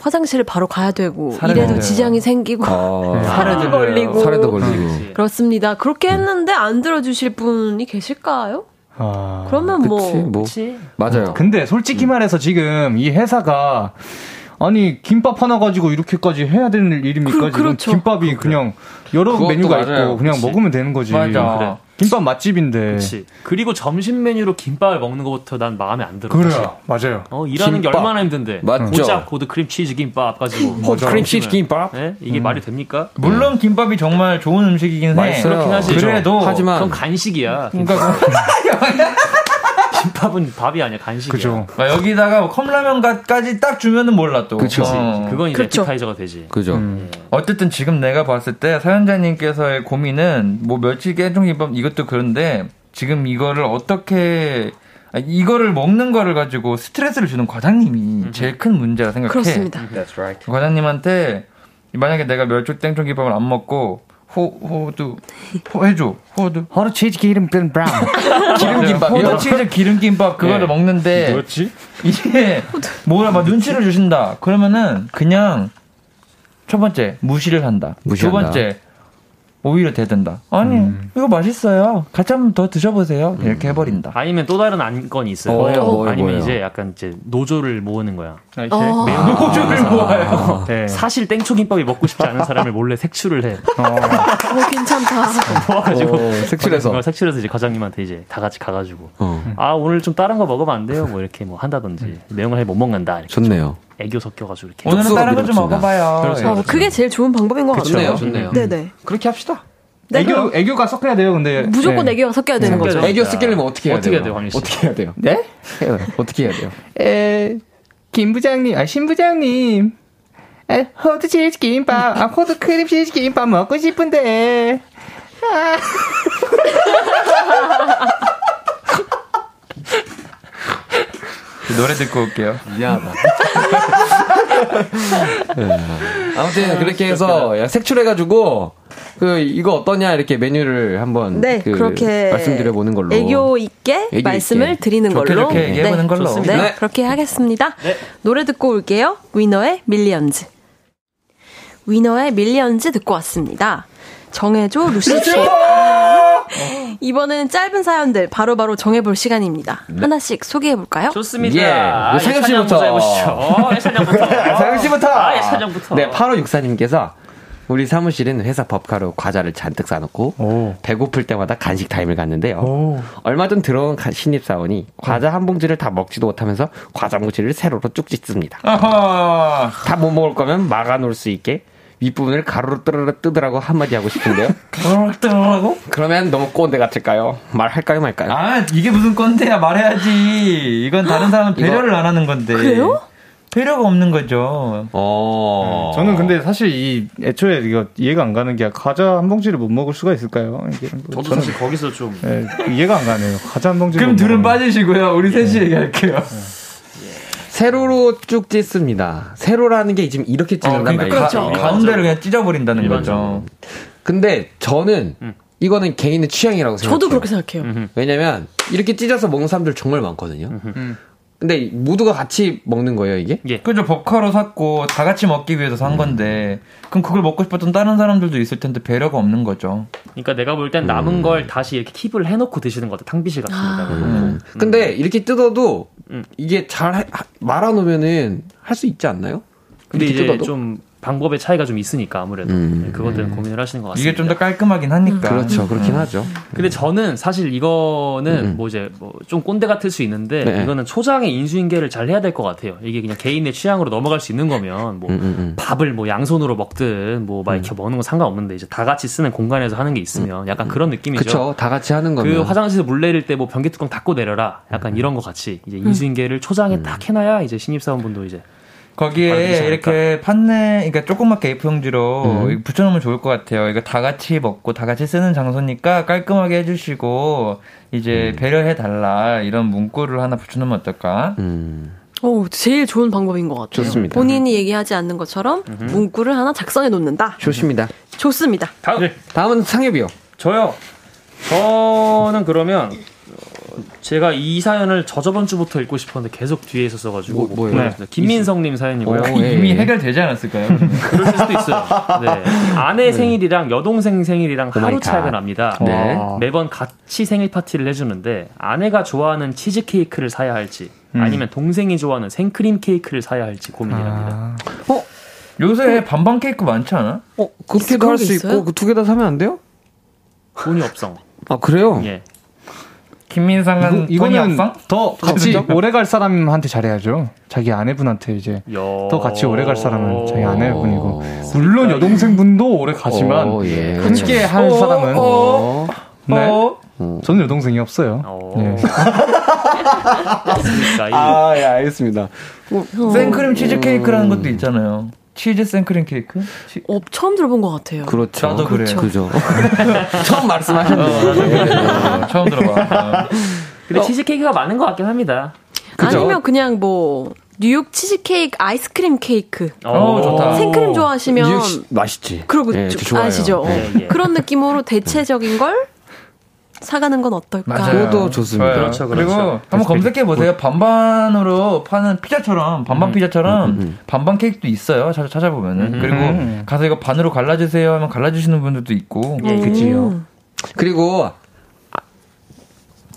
화장실을 바로 가야 되고 이래도. 지장이 생기고 어, 살에도 걸리고 살에도 걸리고. 그렇지. 그렇습니다. 그렇게 했는데 안 들어주실 분이 계실까요? 아. 그러면 그치, 뭐 뭐. 그치? 맞아요. 근데 솔직히 말해서 지금 이 회사가 아니 김밥 하나 가지고 이렇게까지 해야 되는 일입니까? 그- 지금 그렇죠. 김밥이 그냥 여러 메뉴가 맞아요. 있고 그냥 그치. 먹으면 되는 거지. 맞아. 그래. 김밥 맛집인데. 그치. 그리고 점심 메뉴로 김밥을 먹는 것부터 난 마음에 안 들어. 그래요. 맞아요. 어, 일하는 게 김밥. 얼마나 힘든데. 맞죠. 고작 호두 크림 치즈 김밥 가지고. 호두 크림 치즈 김밥? 예? 이게 말이 됩니까? 물론 김밥이 정말 좋은 음식이긴 해. 맛있어요. 그렇긴 하지. 그래도 하지만 그건 간식이야. 그러니까 김밥은 밥이 아니야, 간식이야. 그죠. 막 여기다가 뭐 컵라면까지 딱 주면은 몰라 또. 그쵸. 그치. 어. 그건 이제 그렇죠. 에피타이저가 되지. 그죠. 음. 어쨌든 지금 내가 봤을 때 사연자님께서의 고민은 뭐 멸치 깨종 김밥 이것도 그런데 지금 이거를 어떻게 아, 이거를 먹는 거를 가지고 스트레스를 주는 과장님이 제일 큰 문제라 생각해. 그렇습니다. That's right. 과장님한테 만약에 내가 멸치 땡초 김밥을 안 먹고 호 호두 호 해줘 호두 허르 치즈 기름 브라운. 기름김밥이요? 호두 치즈 기름김밥 그거를 예. 먹는데 뭐였지? 이게 뭐라 막 눈치를 주신다. 그러면은 그냥 첫 번째 무시를 한다. 무시한다. 두 번째 오히려 대든다. 아니 음. 이거 맛있어요. 같이 한번 더 드셔보세요. 이렇게 해버린다. 아니면 또 다른 안건이 있어요. 뭐예요? 뭐예요? 아니면 뭐예요? 이제 약간 이제 노조를 모으는 거야. 어. 노조를 모아요. 네. 사실 땡초김밥이 먹고 싶지 않은 사람을 몰래 색출을 해. 어, 괜찮다. 모아가지고 어, 색출해서. 어, 색출해서 이제 과장님한테 이제 다 같이 가가지고 어, 아 오늘 좀 다른 거 먹으면 안 돼요? 뭐 이렇게 뭐 한다든지 내용을 못 먹는다. 이렇게 좋네요. 애교 섞여가지고 이렇게. 오늘은 다른 거 좀. 먹어봐요. 그렇죠. 어, 그게 제일 좋은 방법인 것 같아요. 좋네요, 좋네요. 네네. 그렇게 합시다. 애교 애교가 섞여야 돼요. 근데 무조건 네. 애교가 섞여야 되는 거죠. 애교 쓰기려면 어떻게 해야 어떻게 돼요? 해야 돼요, 씨? 어떻게 해야 돼요? 네? 어떻게 해야 돼요? 에, 김 부장님, 아, 신 부장님. 에, 호두 치즈 김밥, 아, 호두 크림 치즈 김밥 먹고 싶은데. 아. 노래 듣고 올게요. 미안하다. 네. 아무튼 그렇게 해서 야, 색출해가지고 그 이거 어떠냐 이렇게 메뉴를 한번 네, 그 그렇게 말씀드려 보는 걸로. 애교 있게 애교 말씀을 있게. 드리는 좋게 걸로. 좋게 얘기해보는 걸로. 네, 네. 그렇게 하겠습니다. 네. 노래 듣고 올게요. 위너의 Millions. 위너의 Millions 듣고 왔습니다. 정해줘 루시 씨. 이번에는 짧은 사연들 바로바로 정해볼 시간입니다. 하나씩 소개해볼까요? 좋습니다. 예. 아, 예찬 씨부터. 양부터 해보시죠. 예찬양부터. 상엽 씨부터. 아, 예찬양부터. 네, 8호 육사님께서 우리 사무실은 회사 법카로 과자를 잔뜩 사놓고 오. 배고플 때마다 간식 타임을 갖는데요. 오. 얼마 전 들어온 가- 신입 사원이 과자 한 봉지를 다 먹지도 못하면서 과자 봉지를 세로로 쭉 찢습니다. 다 못 먹을 거면 막아놓을 수 있게 윗부분을 가로로 뜨르르 뜨더라고 한마디 하고 싶은데요. 그러고? 그러면 너무 꼰대 같을까요? 말할까요 말까요? 아 이게 무슨 건데야 말해야지. 이건 다른 사람은 배려를 안 하는 건데. 그래요? 배려가 없는 거죠. 어. 저는 근데 사실 이 애초에 이거 이해가 안 가는 게 과자 한 봉지를 못 먹을 수가 있을까요? 이게 뭐 저도 저는 사실 거기서 좀 예, 이해가 안 가네요. 과자 한 봉지. 그럼 둘은 빠지시고요. 우리 셋이 얘기할게요. 세로로 쭉 찢습니다. 세로라는 게 지금 이렇게 어, 찢는단 그러니까 말이에요. 가, 그렇죠. 가운데를 그냥 찢어버린다는. 거죠. 근데 저는 이거는 개인의 취향이라고 생각해요. 저도 그렇게 생각해요. 왜냐면 이렇게 찢어서 먹는 사람들 정말 많거든요. 근데 모두가 같이 먹는 거예요, 이게? 예. 그죠 법카로 샀고 다 같이 먹기 위해서 산 건데 그럼 그걸 먹고 싶었던 다른 사람들도 있을 텐데 배려가 없는 거죠. 그러니까 내가 볼 땐 남은 걸 다시 이렇게 킵을 해놓고 드시는 것 같아. 탕비실 같은 데다가. 음. 근데 이렇게 뜯어도 음. 이게 잘 말아놓으면은 할 수 있지 않나요? 근데 이제 뜯어도? 좀 방법의 차이가 좀 있으니까 아무래도 음. 네, 그것 때문에 고민을 하시는 것 같습니다. 이게 좀 더 깔끔하긴 하니까. 그렇죠, 그렇긴 하죠. 근데 저는 사실 이거는 음. 뭐 이제 뭐 좀 꼰대 같을 수 있는데 네. 이거는 초장의 인수인계를 잘 해야 될 것 같아요. 이게 그냥 개인의 취향으로 넘어갈 수 있는 거면 뭐 음, 음, 음. 밥을 뭐 양손으로 먹든 뭐 막 이렇게 먹는 건 상관없는데 이제 다 같이 쓰는 공간에서 하는 게 있으면 약간 그런 느낌이죠. 그쵸, 다 같이 하는 그 거면. 화장실에서 물 내릴 때 뭐 변기 뚜껑 닫고 내려라. 약간 이런 거 같이 이제 인수인계를 초장에 딱 해놔야 이제 신입사원분도 이제 거기에? 이렇게 판넬, 그러니까 조그맣게 A4 용지로 음. 붙여놓으면 좋을 것 같아요. 이거 다 같이 먹고 다 같이 쓰는 장소니까 깔끔하게 해주시고 이제 배려해 달라 이런 문구를 하나 붙여놓으면 어떨까? 음. 오, 제일 좋은 방법인 것 같아요. 좋습니다. 본인이 얘기하지 않는 것처럼 문구를 하나 작성해 놓는다. 좋습니다. 좋습니다. 다음 다음은 상엽이요. 저요. 저는 그러면 어, 제가 이 사연을 저저번 주부터 읽고 싶었는데 계속 뒤에 있었어 가지고 뭐, 못 뭐예요? 보냈습니다. 김민성 님 사연이고요. 오, 예. 이미 해결되지 않았을까요? 그럴 수도 있어요. 네. 아내 생일이랑 여동생 생일이랑 하루. 차이가 납니다. 네. 와. 매번 같이 생일 파티를 해 주는데 아내가 좋아하는 치즈 케이크를 사야 할지 아니면 동생이 좋아하는 생크림 케이크를 사야 할지 고민이랍니다. 아, 요새 반반 케이크 많지 않아? 어, 그렇게도 할게 수? 있고, 두개 다 사면 안 돼요? 돈이 없어. 아, 그래요? 예. 김민상은 이거, 돈이 이거는 없어? 더 같이 오래 갈 사람한테 잘해야죠. 자기 아내분한테 이제 여... 더 같이 오래 갈 사람은 자기 아내분이고 어. 물론 여동생분도 오래 가지만 어, 예. 함께 할 사람은 어. 네. 어? 저는 여동생이 없어요. 이 아, 예, 알겠습니다. 생크림 치즈 케이크라는 것도 있잖아요. 치즈 생크림 케이크? 치... 어, 처음 들어본 것 같아요. 그렇죠. 나도 그래. 그죠. 처음 말씀하셨네요. 어, 처음 들어봐. 근데 치즈 케이크가 많은 것 같긴 합니다. 그죠? 아니면 그냥 뭐 뉴욕 치즈케이크 아이스크림 케이크. 어, 좋다. 생크림 좋아하시면 뉴욕 시- 맛있지. 그러고 예. 아시죠? 어. 예, 예. 그런 느낌으로 대체적인 걸 사가는 건 어떨까? 맞아요. 그것도 좋습니다. 좋아요. 그렇죠, 그렇죠. 그리고 한번 검색해 보세요. 반반으로 파는 피자처럼 반반 피자처럼 반반 케이크도 있어요. 찾아 찾아보면은 그리고 가서 이거 반으로 갈라주세요 하면 갈라주시는 분들도 있고. 예, 그치요. 그리고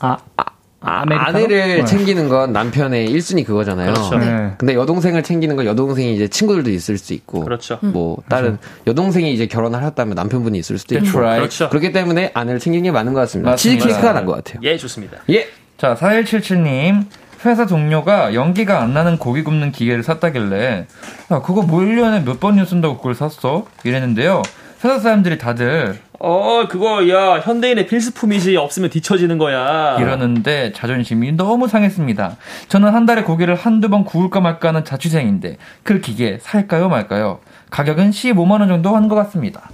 아, 아 아메리카노? 아내를 네. 챙기는 건 남편의 1순위 그거잖아요. 그렇죠. 네. 근데 여동생을 챙기는 건 여동생이 이제 친구들도 있을 수 있고. 그렇죠. 뭐 다른 여동생이 이제 결혼을 하셨다면 남편분이 있을 수도 있고. 그렇죠. 그렇기 때문에 아내를 챙기는 게 많은 것 같습니다. 치즈케이크가 난 것 같아요. 예, 좋습니다. 예. 자, 4177님. 회사 동료가 연기가 안 나는 고기 굽는 기계를 샀다길래, 야, 그거 뭐 1년에 몇 번이나 쓴다고 그걸 샀어? 이랬는데요. 회사 사람들이 다들 어, 그거, 야, 현대인의 필수품이지. 없으면 뒤처지는 거야. 이러는데 자존심이 너무 상했습니다. 저는 한 달에 고기를 한두 번 구울까 말까 하는 자취생인데, 그 기계 살까요 말까요? 가격은 15만원 정도 하는 것 같습니다.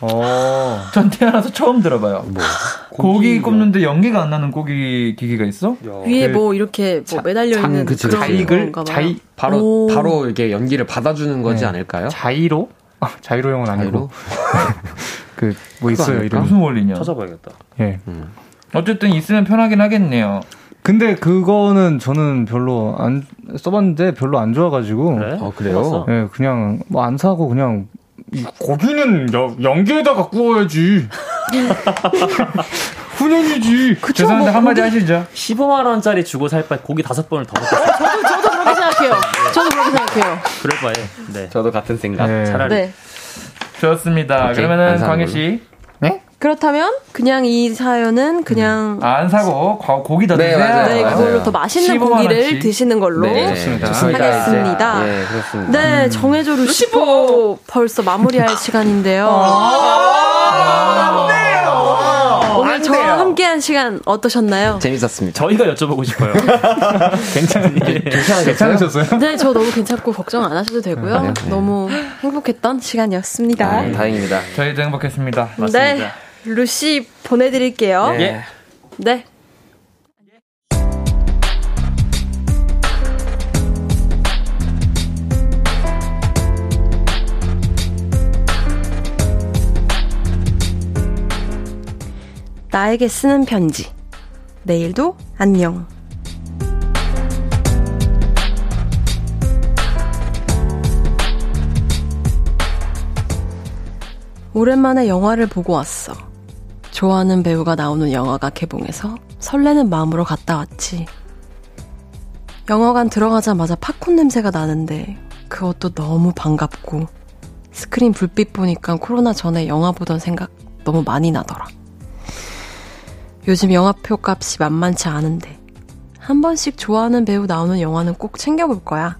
어. 전 태어나서 처음 들어봐요. 고기 굽는데 연기가 안 나는 고기 기계가 있어? 위에 뭐 이렇게 뭐 매달려 장, 있는 그치, 그런 자익을. 자이 바로 오. 바로 이렇게 연기를 받아주는 거지 네. 않을까요? 자이로? 아, 자이로 형은 아니고 그 뭐 있어요? 이름. 무슨 원리냐? 찾아봐야겠다. 예. 어쨌든 있으면 편하긴 하겠네요. 근데 그거는 저는 별로 안 써봤는데 별로 안 좋아가지고. 그래? 어, 그래요? 예, 그냥 뭐 안 사고 그냥 이 고기는 여- 연기에다가 구워야지. 훈연이지. 죄송한데 한마디 하시죠. 15만 원짜리 주고 살 바에 고기 다섯 번을 더 먹고 저도 저도 그렇게 생각해요. 저도 그렇게 생각해요. 그럴 바에. 네. 저도 같은 생각. 네. 차라리. 네. 좋습니다. 오케이, 그러면은 광희 걸로. 씨. 그렇다면 그냥 이 사연은 그냥 아, 안 사고 과- 고기 더 네, 드세요. 맞아요. 네, 맞아요. 그걸로 더 맛있는 15만 고기를. 드시는 걸로 네, 좋습니다. 하겠습니다. 예, 그렇습니다. 네, 정해줘 루시포 벌써 마무리할 시간인데요. 오늘 저와 함께한 시간 어떠셨나요? 재밌었습니다. 저희가 여쭤보고 싶어요. 괜찮니? 괜찮으셨어요? 네, 저 너무 괜찮고 걱정 안 하셔도 되고요. 그래요? 너무 행복했던 시간이었습니다. 아, 다행입니다. 저희도 행복했습니다. 네, 루시 보내드릴게요. 예. 예. 네. 나에게 쓰는 편지. 내일도 안녕. 오랜만에 영화를 보고 왔어. 좋아하는 배우가 나오는 영화가 개봉해서 설레는 마음으로 갔다 왔지. 영화관 들어가자마자 팝콘 냄새가 나는데 그것도 너무 반갑고 스크린 불빛 보니까 코로나 전에 영화 보던 생각 너무 많이 나더라. 요즘 영화표 값이 만만치 않은데 한 번씩 좋아하는 배우 나오는 영화는 꼭 챙겨볼 거야.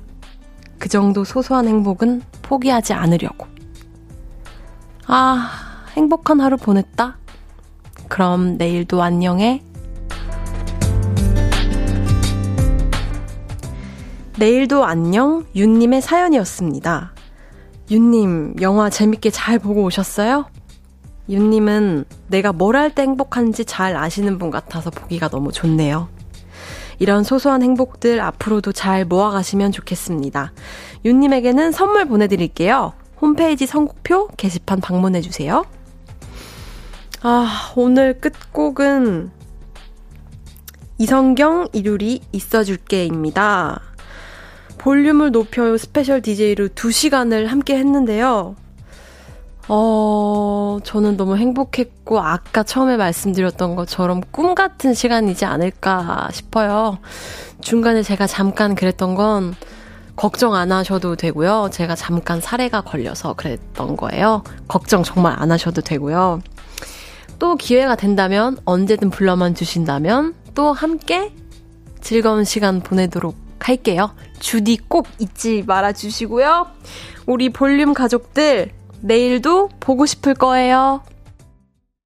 그 정도 소소한 행복은 포기하지 않으려고. 아, 행복한 하루 보냈다. 그럼 내일도 안녕해. 내일도 안녕, 윤님의 사연이었습니다. 윤님, 영화 재밌게 잘 보고 오셨어요? 윤님은 내가 뭘 할 때 행복한지 잘 아시는 분 같아서 보기가 너무 좋네요. 이런 소소한 행복들 앞으로도 잘 모아가시면 좋겠습니다. 윤님에게는 선물 보내드릴게요. 홈페이지 선곡표 게시판 방문해주세요. 아, 오늘 끝곡은 이성경, 이루리 있어줄게입니다. 볼륨을 높여요 스페셜 DJ로 2시간을 함께 했는데요. 어, 저는 너무 행복했고, 아까 처음에 말씀드렸던 것처럼 꿈 같은 시간이지 않을까 싶어요. 중간에 제가 잠깐 그랬던 건, 걱정 안 하셔도 되고요. 제가 잠깐 사례가 걸려서 그랬던 거예요. 걱정 정말 안 하셔도 되고요. 또 기회가 된다면, 언제든 불러만 주신다면, 또 함께 즐거운 시간 보내도록 할게요. 주디 꼭 잊지 말아 주시고요. 우리 볼륨 가족들, 내일도 보고 싶을 거예요.